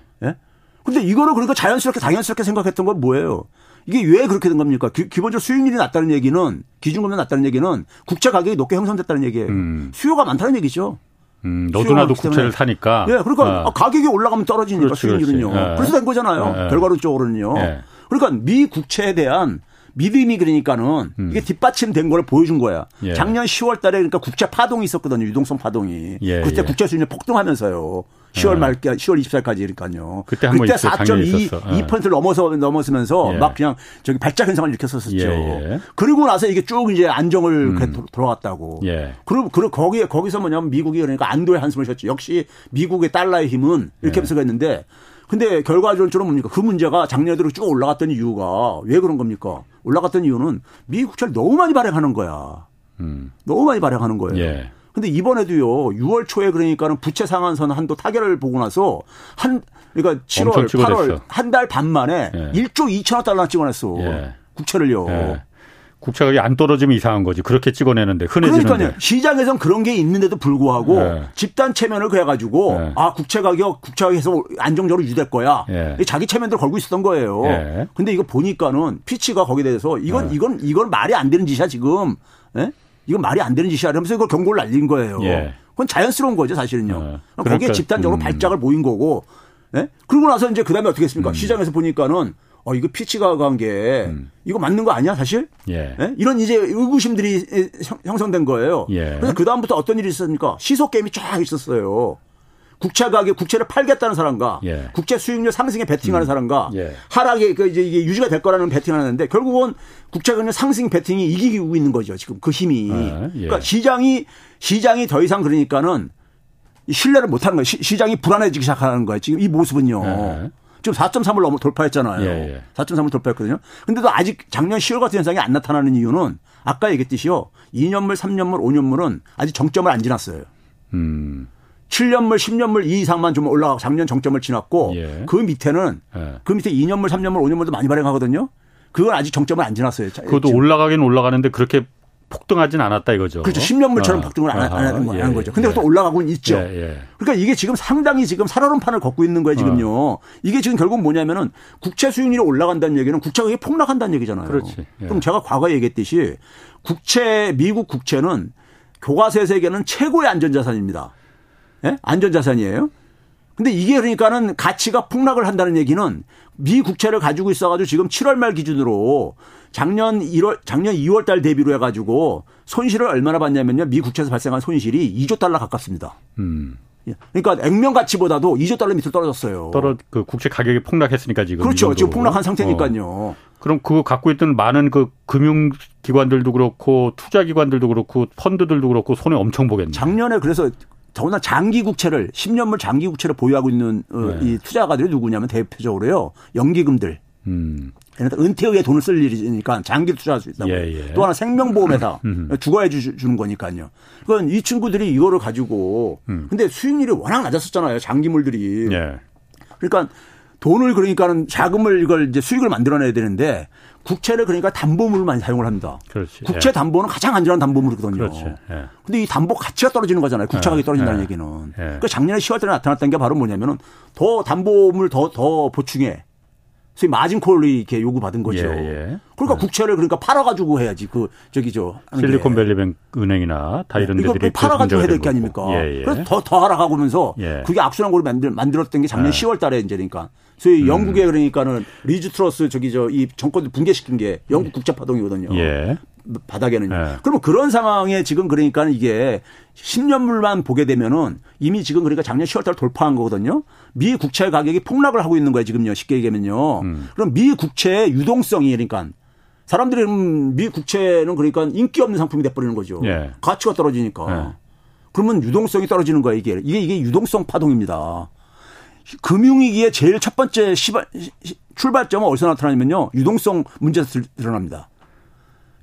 예? 근데 이거를 그러니까 자연스럽게 당연스럽게 생각했던 건 뭐예요? 이게 왜 그렇게 된 겁니까? 기, 본적으로 수익률이 낮다는 얘기는 기준금리 낮다는 얘기는 국채 가격이 높게 형성됐다는 얘기예요. 음. 수요가 많다는 얘기죠. 음, 너도 나도 국채를 사니까. 예, 그러니까 아. 가격이 올라가면 떨어지니까 그렇지, 수익률은요. 그렇지. 예. 그래서 된 거잖아요. 예. 결과론적으로는요. 예. 그러니까 미 국채에 대한 믿음이 그러니까는 음. 이게 뒷받침된 걸 보여준 거야. 예. 작년 10월 달에 그러니까 국채 파동이 있었거든요. 유동성 파동이. 예, 그때 예. 국채 수익률 폭등하면서요. 10월 말 10월 24일까지니까요. 그때, 그때 4.2% 2%를 넘어서 넘어서면서 예. 막 그냥 저기 발작 현상을 일으켰었었죠. 예, 예. 그리고 나서 이게 쭉 이제 안정을 음. 돌아갔다고. 예. 그리고 그 거기에 거기서 뭐냐면 미국이 그러니까 안도의 한숨을 쉬었죠. 역시 미국의 달러의 힘은 이렇게 해서 했는데 근데 결과적으로 뭡니까? 그 문제가 작년에 들어 쭉 올라갔던 이유가 왜 그런 겁니까? 올라갔던 이유는 미국 국채를 너무 많이 발행하는 거야. 음. 너무 많이 발행하는 거예요. 예. 근데 이번에도요, 6월 초에 그러니까는 부채 상한선 한도 타결을 보고 나서 한, 그러니까 7월, 8월 한 달 반 만에 예. 1조 2천억 달러 찍어냈어. 예. 국채를요. 예. 국채 가격이 안 떨어지면 이상한 거지. 그렇게 찍어내는데 흔해지는데. 그러니까요. 시장에선 그런 게 있는데도 불구하고 네. 집단 체면을 그래가지고 네. 아 국채 가격 국채 가격에서 안정적으로 유지될 거야. 네. 자기 체면도 걸고 있었던 거예요. 네. 근데 이거 보니까는 피치가 거기에 대해서 이건 네. 이건 이건 말이 안 되는 짓이야 지금. 예? 이건 말이 안 되는 짓이야. 이러면서 이걸 경고를 날린 거예요. 예. 그건 자연스러운 거죠 사실은요. 네. 거기에 그러니까, 집단적으로 음. 발작을 보인 거고. 예? 그러고 나서 이제 그다음에 어떻게 했습니까? 음. 시장에서 보니까는 어, 이거 피치가 간게 음. 이거 맞는 거 아니야, 사실? 예. 예? 이런 이제 의구심들이 형성된 거예요. 예. 그래서 그 다음부터 어떤 일이 있었습니까? 시속 게임이 쫙 있었어요. 국채 가격, 국채를 팔겠다는 사람과 예. 국채 수익률 상승에 베팅하는 음. 사람과 예. 하락에 그 이제 이게 유지가 될 거라는 베팅하는데 결국은 국채 가격 상승 베팅이 이기고 있는 거죠. 지금 그 힘이. 아, 예. 그러니까 시장이 시장이 더 이상 그러니까는 신뢰를 못 하는 거예요. 시, 장이 불안해지기 시작하는 거예요. 지금 이 모습은요. 예. 지금 4.3을 넘어 돌파했잖아요. 예, 예. 4.3을 돌파했거든요. 근데도 아직 작년 10월 같은 현상이 안 나타나는 이유는 아까 얘기했듯이요. 2년물, 3년물, 5년물은 아직 정점을 안 지났어요. 음. 7년물, 10년물 이 이상만 좀 올라가고 작년 정점을 지났고 예. 그 밑에는 예. 그 밑에 2년물, 3년물, 5년물도 많이 발행하거든요. 그건 아직 정점을 안 지났어요. 그것도 올라가긴 올라가는데 그렇게 폭등하진 않았다 이거죠. 그렇죠. 10년물처럼 어. 폭등을 안, 안 하는 거, 예, 하는 거죠. 근데 예. 또 올라가고는 있죠. 예, 예, 그러니까 이게 지금 상당히 지금 살얼음판을 걷고 있는 거예요, 지금요. 어. 이게 지금 결국 뭐냐면은 국채 수익률이 올라간다는 얘기는 국채 가격이 폭락한다는 얘기잖아요. 그렇지. 예. 그럼 제가 과거에 얘기했듯이 국채, 미국 국채는 교과세 세계는 최고의 안전자산입니다. 예? 안전자산이에요. 근데 이게 그러니까는 가치가 폭락을 한다는 얘기는 미 국채를 가지고 있어가지고 지금 7월 말 기준으로 작년 1월, 작년 2월 달 대비로 해가지고 손실을 얼마나 받냐면요. 미 국채에서 발생한 손실이 2조 달러 가깝습니다. 음. 예. 그러니까 액면 가치보다도 2조 달러 밑으로 떨어졌어요. 떨어 그 국채 가격이 폭락했으니까 지금. 그렇죠. 지금 폭락한 상태니까요. 어. 그럼 그거 갖고 있던 많은 그 금융 기관들도 그렇고 투자 기관들도 그렇고 펀드들도 그렇고 손해 엄청 보겠네요. 작년에 그래서 더구나 장기 국채를 10년물 장기 국채를 보유하고 있는 어, 네. 이 투자가들이 누구냐면 대표적으로요. 연기금들. 음. 은퇴 후에 돈을 쓸 일이니까 장기 투자할 수 있다고. 예, 예. 또 하나 생명보험에다 음. 죽어야 주, 주는 거니까요. 그건 이 친구들이 이거를 가지고 음. 근데 수익률이 워낙 낮았었잖아요. 장기물들이. 예. 그러니까 돈을 그러니까는 자금을 이걸 이제 수익을 만들어내야 되는데 국채를 그러니까 담보물을 많이 사용을 합니다. 그렇지. 국채 예. 담보는 가장 안전한 담보물이거든요. 그렇지. 예. 근데 이 담보 가치가 떨어지는 거잖아요. 국채 가격이 예. 떨어진다는 예. 얘기는. 예. 그러니까 작년에 10월 달에 나타났던 게 바로 뭐냐면은 더 담보물 더 더 보충해 소위 마진콜이 이렇게 요구받은 거죠. 예, 예. 그러니까 네. 국채를 그러니까 팔아가지고 해야지 그 저기 저 실리콘밸리 은행이나 다 이런 데들이 팔아가지고 해야 될 게 아닙니까? 예, 예. 그래서 더 더 하락하면서 예. 그게 악순환으로 만들 만들었던 게 작년 10월달에 이제 그러니까 소위 음. 영국에 그러니까는 리즈 트러스 저기 저 이 정권을 붕괴시킨 게 영국 국채 파동이거든요. 바닥에는요. 네. 그러면 그런 상황에 지금 그러니까 이게 10년물만 보게 되면은 이미 지금 그러니까 작년 10월 달 돌파한 거거든요. 미 국채 가격이 폭락을 하고 있는 거예요, 지금요. 쉽게 얘기하면요. 음. 그럼 미 국채의 유동성이 그러니까 사람들이 음, 미 국채는 그러니까 인기 없는 상품이 돼버리는 거죠. 예. 가치가 떨어지니까. 예. 그러면 유동성이 떨어지는 거예요, 이게. 이게, 이게 유동성 파동입니다. 금융위기의 제일 첫 번째 시발, 출발점은 어디서 나타나냐면요. 유동성 문제에서 드러납니다.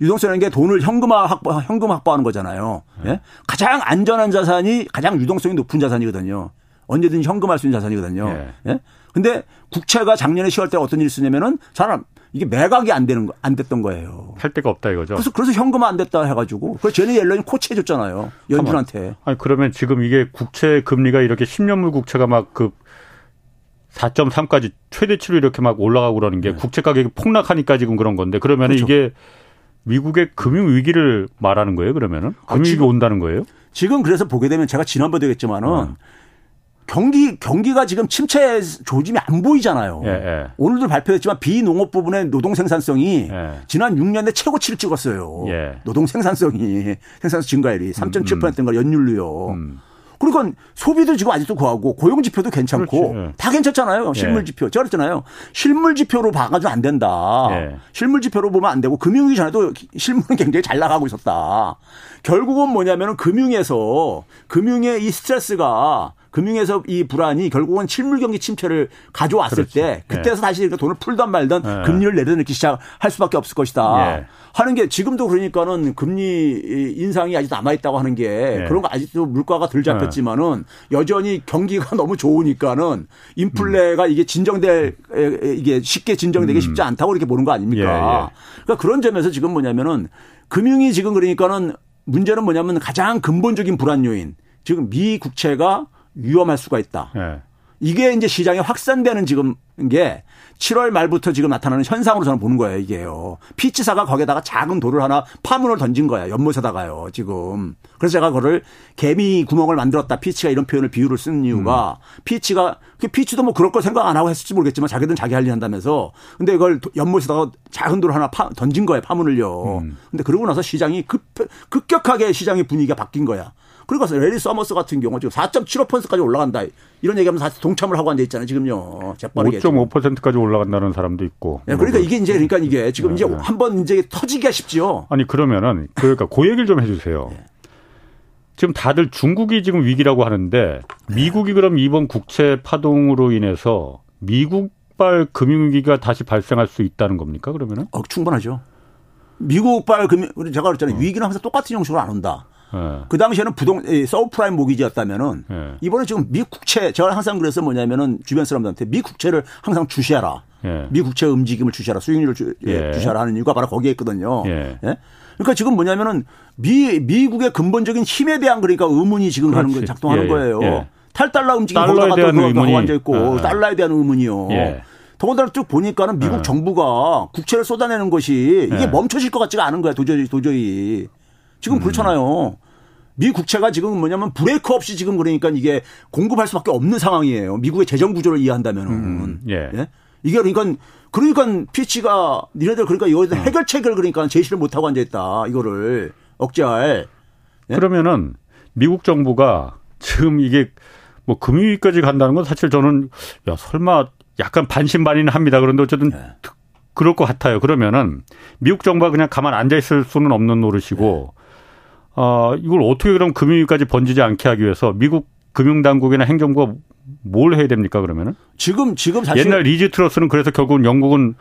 유동성이라는 게 돈을 현금화 확보, 현금 확보하는 거잖아요. 네. 예? 가장 안전한 자산이 가장 유동성이 높은 자산이거든요. 언제든지 현금할 수 있는 자산이거든요. 예. 예? 근데 국채가 작년에 10월 때 어떤 일이 있었냐면은 사람 이게 매각이 안 되는 거, 안 됐던 거예요. 할 데가 없다 이거죠. 그래서 그래서 현금화 안 됐다 해가지고 그래서 제니 옐런이 코치해 줬잖아요. 연준한테. 아니 그러면 지금 이게 국채 금리가 이렇게 10년물 국채가 막그 4.3까지 최대치로 이렇게 막 올라가고 그러는 게 네. 국채 가격이 폭락하니까 지금 그런 건데 그러면 그렇죠. 이게 미국의 금융 위기를 말하는 거예요, 그러면은? 아, 금융 위기 온다는 거예요? 지금 그래서 보게 되면 제가 지난번에 얘기했지만은 어. 경기 경기가 지금 침체 조짐이 안 보이잖아요. 예, 예. 오늘도 발표했지만 비농업 부분의 노동 생산성이 예. 지난 6년에 최고치를 찍었어요. 예. 노동 생산성이 생산성 증가율이 3.7%인 걸 연율로요. 음. 그러니까 소비도 지금 아직도 구하고 고용 지표도 괜찮고 그렇지. 다 괜찮잖아요. 실물 예. 지표. 제가 그랬잖아요. 실물 지표로 봐가지고 안 된다. 예. 실물 지표로 보면 안 되고 금융위기 전에도 실물은 굉장히 잘 나가고 있었다. 결국은 뭐냐면은 금융에서 금융의 이 스트레스가 금융에서 이 불안이 결국은 실물 경기 침체를 가져왔을 그렇지. 때 그때서 예. 다시 돈을 풀던 말던 예. 금리를 내려놓기 시작할 수밖에 없을 것이다. 예. 하는 게 지금도 그러니까는 금리 인상이 아직 남아 있다고 하는 게 예. 그런 거 아직도 물가가 덜 잡혔지만은 여전히 경기가 너무 좋으니까는 인플레가 이게 진정될 이게 쉽게 진정되기 음. 쉽지 않다고 이렇게 보는 거 아닙니까? 그러니까 그런 점에서 지금 뭐냐면은 금융이 지금 그러니까는 문제는 뭐냐면 가장 근본적인 불안 요인 지금 미 국채가 위험할 수가 있다. 네. 이게 이제 시장에 확산되는 지금 게 7월 말부터 지금 나타나는 현상으로 저는 보는 거예요, 이게요. 피치사가 거기다가 작은 돌을 하나 파문을 던진 거야, 연못에다가요, 지금. 그래서 제가 그거를 개미 구멍을 만들었다, 피치가 이런 표현을 비유를 쓰는 이유가 음. 피치가, 그 피치도 뭐 그럴 거 생각 안 하고 했을지 모르겠지만 자기들은 자기 할 일 한다면서 근데 이걸 연못에다가 작은 돌을 하나 파, 던진 거예요, 파문을요. 음. 근데 그러고 나서 시장이 급, 급격하게 시장의 분위기가 바뀐 거야. 그리고 래리 서머스 같은 경우 지금 4.75%까지 올라간다. 이런 얘기하면 사실 동참을 하고 앉아 있잖아요. 지금요. 재빠르게. 5.5%까지 올라간다는 사람도 있고. 네, 그러니까 이게 이제 그러니까 이게 지금 네, 이제 네. 한번 이제 터지기가 쉽죠. 아니 그러면은 그러니까 그 얘기를 좀 해주세요. 네. 지금 다들 중국이 지금 위기라고 하는데 미국이 그럼 이번 국채 파동으로 인해서 미국발 금융위기가 다시 발생할 수 있다는 겁니까 그러면은? 어, 충분하죠. 미국발 금융, 제가 그랬잖아요. 어. 위기는 항상 똑같은 형식으로 안 온다. 네. 그 당시에는 부동 서브프라임 모기지였다면은 네. 이번에 지금 미 국채 제가 항상 그래서 뭐냐면은 주변 사람들한테 미 국채를 항상 주시하라. 네. 미 국채 움직임을 주시하라. 수익률을 주, 예. 주시하라 하는 이유가 바로 거기에 있거든요. 예. 예? 그러니까 지금 뭐냐면은 미 미국의 근본적인 힘에 대한 그러니까 의문이 지금 그렇지. 가는 거 작동하는 예, 예. 거예요. 예. 탈달러 움직임 거기다가 또 하고 앉아 있고 달러에 대한 의문이요. 더군다나 쭉 보니까는 미국 정부가 국채를 쏟아내는 것이 이게 멈춰질 것 같지가 않은 거야 도저히 도저히. 지금 음. 그렇잖아요. 미 국채가 지금 뭐냐면 브레이크 없이 지금 그러니까 이게 공급할 수밖에 없는 상황이에요. 미국의 재정 구조를 이해한다면은. 음. 예. 예? 이게 그러니까 그러니까 피치가 니네들 그러니까 이거에 음. 해결책을 그러니까 제시를 못 하고 앉아 있다. 이거를 억제할. 예? 그러면은 미국 정부가 지금 이게 뭐 금융위까지 간다는 건 사실 저는 야 설마 약간 반신반의는 합니다. 그런데 어쨌든 예. 그럴 것 같아요. 그러면은 미국 정부가 그냥 가만 앉아 있을 수는 없는 노릇이고 예. 어, 이걸 어떻게 그럼 금융위까지 번지지 않게 하기 위해서 미국 금융당국이나 행정부가 뭘 해야 됩니까 그러면은? 지금 지금 사실 옛날 리즈 트러스는 그래서 결국은 영국은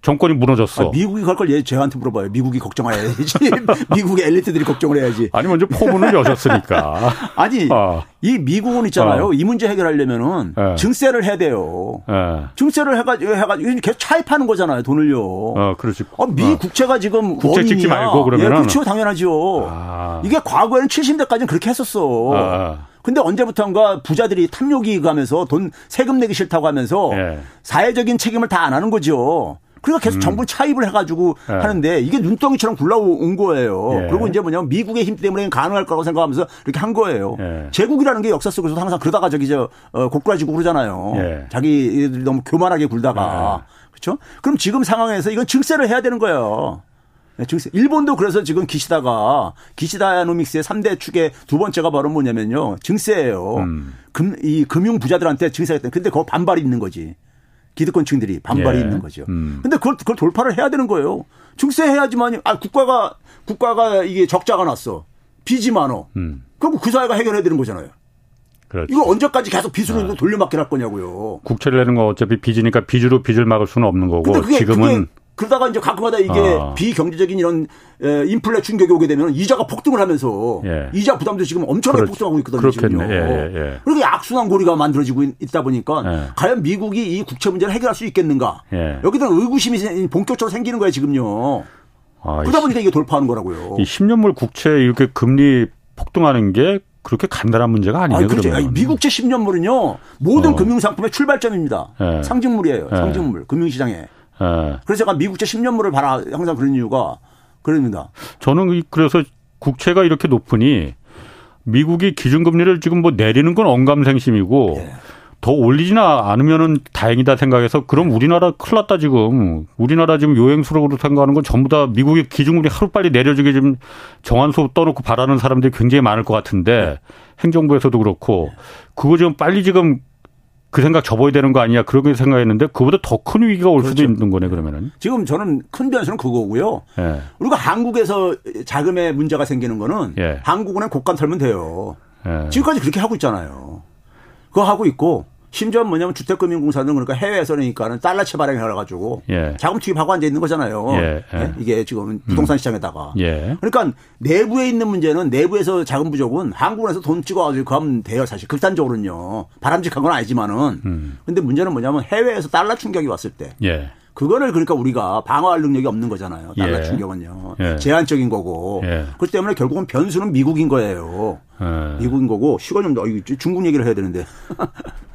정권이 무너졌어. 아, 미국이 갈걸 왜 저한테 물어봐요. 미국이 걱정해야지. 미국의 엘리트들이 걱정을 해야지. 아니 먼저 포문을 여셨으니까. 아니 아. 이 미국은 있잖아요. 아. 이 문제 해결하려면은 네. 증세를 해야 돼요. 네. 증세를 해가지고 해가지고 계속 차입하는 거잖아요. 돈을요. 어, 그렇지. 아, 미 어. 국채가 지금 국채 찍지 말고 그러면 예, 그렇죠, 당연하죠. 아. 이게 과거에는 70대까지는 그렇게 했었어. 아. 근데 언제부턴가 부자들이 탐욕이 가면서 돈 세금 내기 싫다고 하면서 예. 사회적인 책임을 다 안 하는 거죠. 그러니까 계속 음. 정부 차입을 해가지고 예. 하는데 이게 눈덩이처럼 굴러온 거예요. 예. 그리고 이제 뭐냐면 미국의 힘 때문에 가능할 거라고 생각하면서 이렇게 한 거예요. 예. 제국이라는 게 역사 속에서 항상 그러다가 저기 저 어, 고꾸라지고 그러잖아요. 예. 자기들이 너무 교만하게 굴다가 예. 그렇죠? 그럼 지금 상황에서 이건 증세를 해야 되는 거예요. 네, 증세. 일본도 그래서 지금 기시다가 기시다 노믹스의 3대 축의 두 번째가 바로 뭐냐면요. 증세예요. 음. 금, 이 금융 부자들한테 증세가 됐 근데 그거 반발이 있는 거지. 기득권층들이 반발이 예. 있는 거죠. 음. 근데 그걸, 그걸 돌파를 해야 되는 거예요. 증세해야지만, 아, 국가가, 국가가 이게 적자가 났어. 빚이 많어. 음. 그럼 그 사회가 해결해야 되는 거잖아요. 그렇죠. 이걸 언제까지 계속 빚으로 아. 돌려막기를 할 거냐고요. 국채를 내는 거 어차피 빚이니까 빚으로 빚을 막을 수는 없는 거고 그게, 지금은 그러다가 이제 가끔가다 이게 아. 비경제적인 이런 인플레 충격이 오게 되면 이자가 폭등을 하면서 예. 이자 부담도 지금 엄청나게 그렇, 폭등하고 있거든요. 그렇겠네. 예, 예, 예. 그러니까 악순환 고리가 만들어지고 있 다 보니까 예. 과연 미국이 이 국채 문제를 해결할 수 있겠는가? 예. 여기다 의구심이 본격적으로 생기는 거예요 지금요. 아, 그러다 보니까 이게 돌파하는 거라고요. 이 10년물 국채 이렇게 금리 폭등하는 게 그렇게 간단한 문제가 아니에요. 아, 그렇죠. 아니, 미국채 10년물은요 모든 어. 금융상품의 출발점입니다. 상징물이에요. 상징물 금융시장에. 예. 그래서 제가 미국채 10년물을 봐라 항상 그런 이유가 그럽니다. 저는 그래서 국채가 이렇게 높으니 미국이 기준금리를 지금 뭐 내리는 건 언감생심이고 예. 더 올리지나 않으면은 다행이다 생각해서 그럼 우리나라 큰일 났다 지금 우리나라 지금 요행수록으로 생각하는 건 전부 다 미국의 기준금리 하루빨리 내려주게 좀 정한수 떠놓고 바라는 사람들이 굉장히 많을 것 같은데 네. 행정부에서도 그렇고 그거 좀 빨리 지금 그 생각 접어야 되는 거 아니야 그렇게 생각했는데 그보다 더 큰 위기가 올 그렇죠. 수도 있는 거네 그러면은 지금 저는 큰 변수는 그거고요. 예. 우리가 한국에서 자금에 문제가 생기는 거는 예. 한국은행 곡간 털면 돼요. 예. 지금까지 그렇게 하고 있잖아요. 그거 하고 있고 심지어 뭐냐면 주택금융공사는 그러니까 해외에서 그러니까는 달러채 발행해가지고 예. 자금 투입하고 앉아 있는 거잖아요. 예. 예. 이게 지금 부동산 음. 시장에다가. 예. 그러니까 내부에 있는 문제는 내부에서 자금 부족은 한국에서 돈 찍어가지고 가면 돼요. 사실 극단적으로는요. 바람직한 건 아니지만은. 음. 근데 문제는 뭐냐면 해외에서 달러 충격이 왔을 때. 예. 그거를 그러니까 우리가 방어할 능력이 없는 거잖아요. 달러 예. 충격은요. 예. 제한적인 거고. 예. 그렇기 때문에 결국은 변수는 미국인 거예요. 예. 미국인 거고 시간 좀 더, 중국 얘기를 해야 되는데.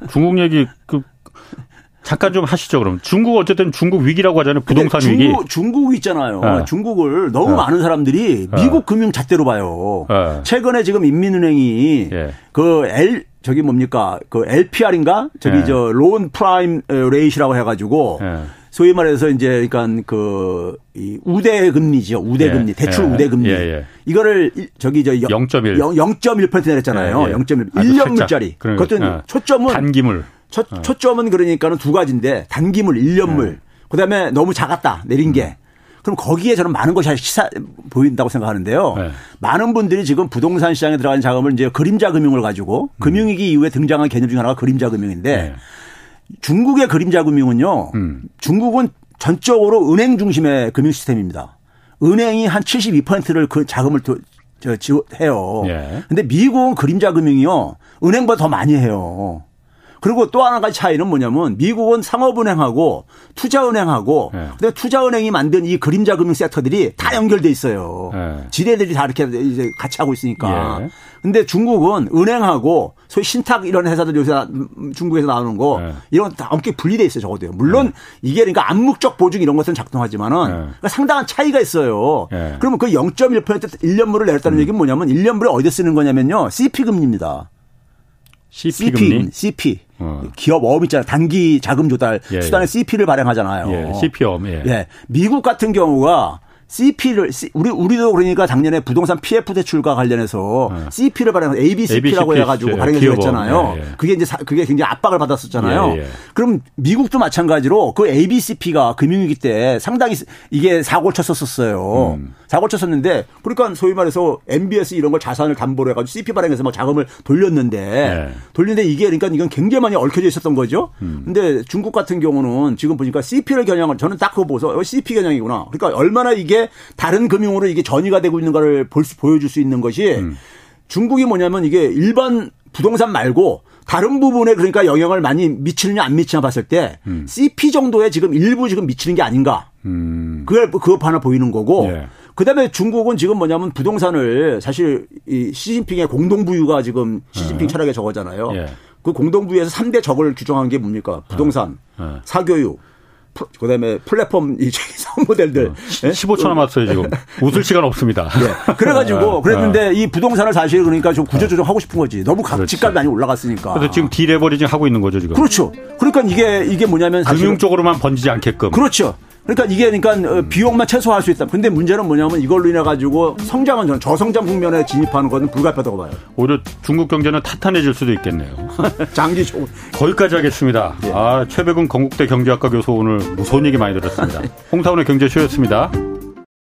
중국 얘기 그 잠깐 좀 하시죠 그럼. 중국 어쨌든 중국 위기라고 하잖아요. 부동산 중국, 위기. 중국 있잖아요. 네. 중국을 너무 네. 많은 사람들이 미국 네. 금융 잣대로 봐요. 최근에 지금 인민은행이 그 L 저기 뭡니까 그 LPR인가 저기 저 loan prime rate이라고 해가지고. 소위 말해서 이제 그러니까 그 이 우대 금리죠. 우대 금리. 예. 대출 예. 우대 금리. 예. 예. 이거를 저기 저 0.1 0.1% 내렸잖아요. 예. 0.1 1년물짜리. 그것도 예. 초점은 단기물. 초, 초점은 그러니까는 두 가지인데 단기물 1년물. 그다음에 너무 작았다. 내린 게. 음. 그럼 거기에 저는 많은 것이 시사 보인다고 생각하는데요. 네. 많은 분들이 지금 부동산 시장에 들어간 자금을 이제 그림자 금융을 가지고 음. 금융위기 이후에 등장한 개념 중 하나가 그림자 금융인데 네. 중국의 그림자 금융은요. 음. 중국은 전적으로 은행 중심의 금융 시스템입니다. 은행이 한 72%를 그 자금을 또, 저, 지원해요. 예. 근데 미국은 그림자 금융이요. 은행보다 더 많이 해요. 그리고 또 하나 가지 차이는 뭐냐면 미국은 상업은행하고 투자은행하고 네. 근데 투자은행이 만든 이 그림자 금융 섹터들이 다 연결돼 있어요. 네. 지뢰들이 다 이렇게 이제 같이 하고 있으니까. 예. 근데 중국은 은행하고 소위 신탁 이런 회사들 요새 중국에서 나오는 거 네. 이런 다 엄청 분리돼 있어요 적어도요. 물론 네. 이게 그러니까 암묵적 보증 이런 것은 작동하지만은 네. 그러니까 상당한 차이가 있어요. 네. 그러면 그 0.1% 1년물을 내렸다는 음. 얘기는 뭐냐면 1년물을 어디에 쓰는 거냐면요. CP 금리입니다. CP, 금리? CP. 어. 기업 어업 있잖아요. 단기 자금 조달 예, 수단에 예. CP를 발행하잖아요. 예, CP업. 예. 예. 미국 같은 경우가 CP를 우리 우리도 그러니까 작년에 부동산 PF 대출과 관련해서 네. CP를 발행해서 ABCP라고 ABC, 해가지고 예, 발행을 했잖아요. 예, 예. 그게 이제 그게 굉장히 압박을 받았었잖아요. 예, 예. 그럼 미국도 마찬가지로 그 ABCP가 금융위기 때 상당히 이게 사고를 쳤었었어요. 음. 사고를 쳤었는데 그러니까 소위 말해서 MBS 이런 걸 자산을 담보로 해가지고 CP 발행해서 막 자금을 돌렸는데 예. 돌렸는데 이게 그러니까 이건 굉장히 많이 얽혀져 있었던 거죠. 음. 근데 중국 같은 경우는 지금 보니까 CP를 겨냥을 저는 딱 그거 보서 CP 겨냥이구나. 그러니까 얼마나 이게 다른 금융으로 이게 전이가 되고 있는 거를 볼 수, 보여줄 수 있는 것이 음. 중국이 뭐냐면 이게 일반 부동산 말고 다른 부분에 그러니까 영향을 많이 미치느냐 안 미치냐 봤을 때 음. CP 정도에 지금 일부 지금 미치는 게 아닌가. 음. 그걸 그거 하나 보이는 거고. 예. 그다음에 중국은 지금 뭐냐면 부동산을 사실 이 시진핑의 공동부유가 지금 시진핑 예. 철학의 저거잖아요. 예. 그 공동부유에서 3대 적을 규정한 게 뭡니까? 부동산, 예. 사교육, 그다음에 플랫폼 이 모델들 어, 15초 남았어요 지금 웃을 시간 없습니다. 네. 그래가지고 어, 그랬는데 어. 이 부동산을 사실 그러니까 좀 구조 조정 하고 싶은 거지. 너무 각 집값이 많이 올라갔으니까. 그래서 지금 디레버리징 하고 있는 거죠 지금. 그렇죠. 그러니까 이게 이게 뭐냐면 금융 쪽으로만 번지지 않게끔. 그렇죠. 그러니까 이게 그러니까 어, 비용만 최소화할 수 있다. 근데 문제는 뭐냐면 이걸로 인해 가지고 성장은 저는 저성장 국면에 진입하는 것은 불가피하다고 봐요. 오히려 중국 경제는 탄탄해질 수도 있겠네요. 장기 적 거기까지 하겠습니다. 예. 아 최백운 건국대 경제학과 교수 오늘 무서운 얘기 많이 들었습니다. 홍사원의 경제쇼였습니다.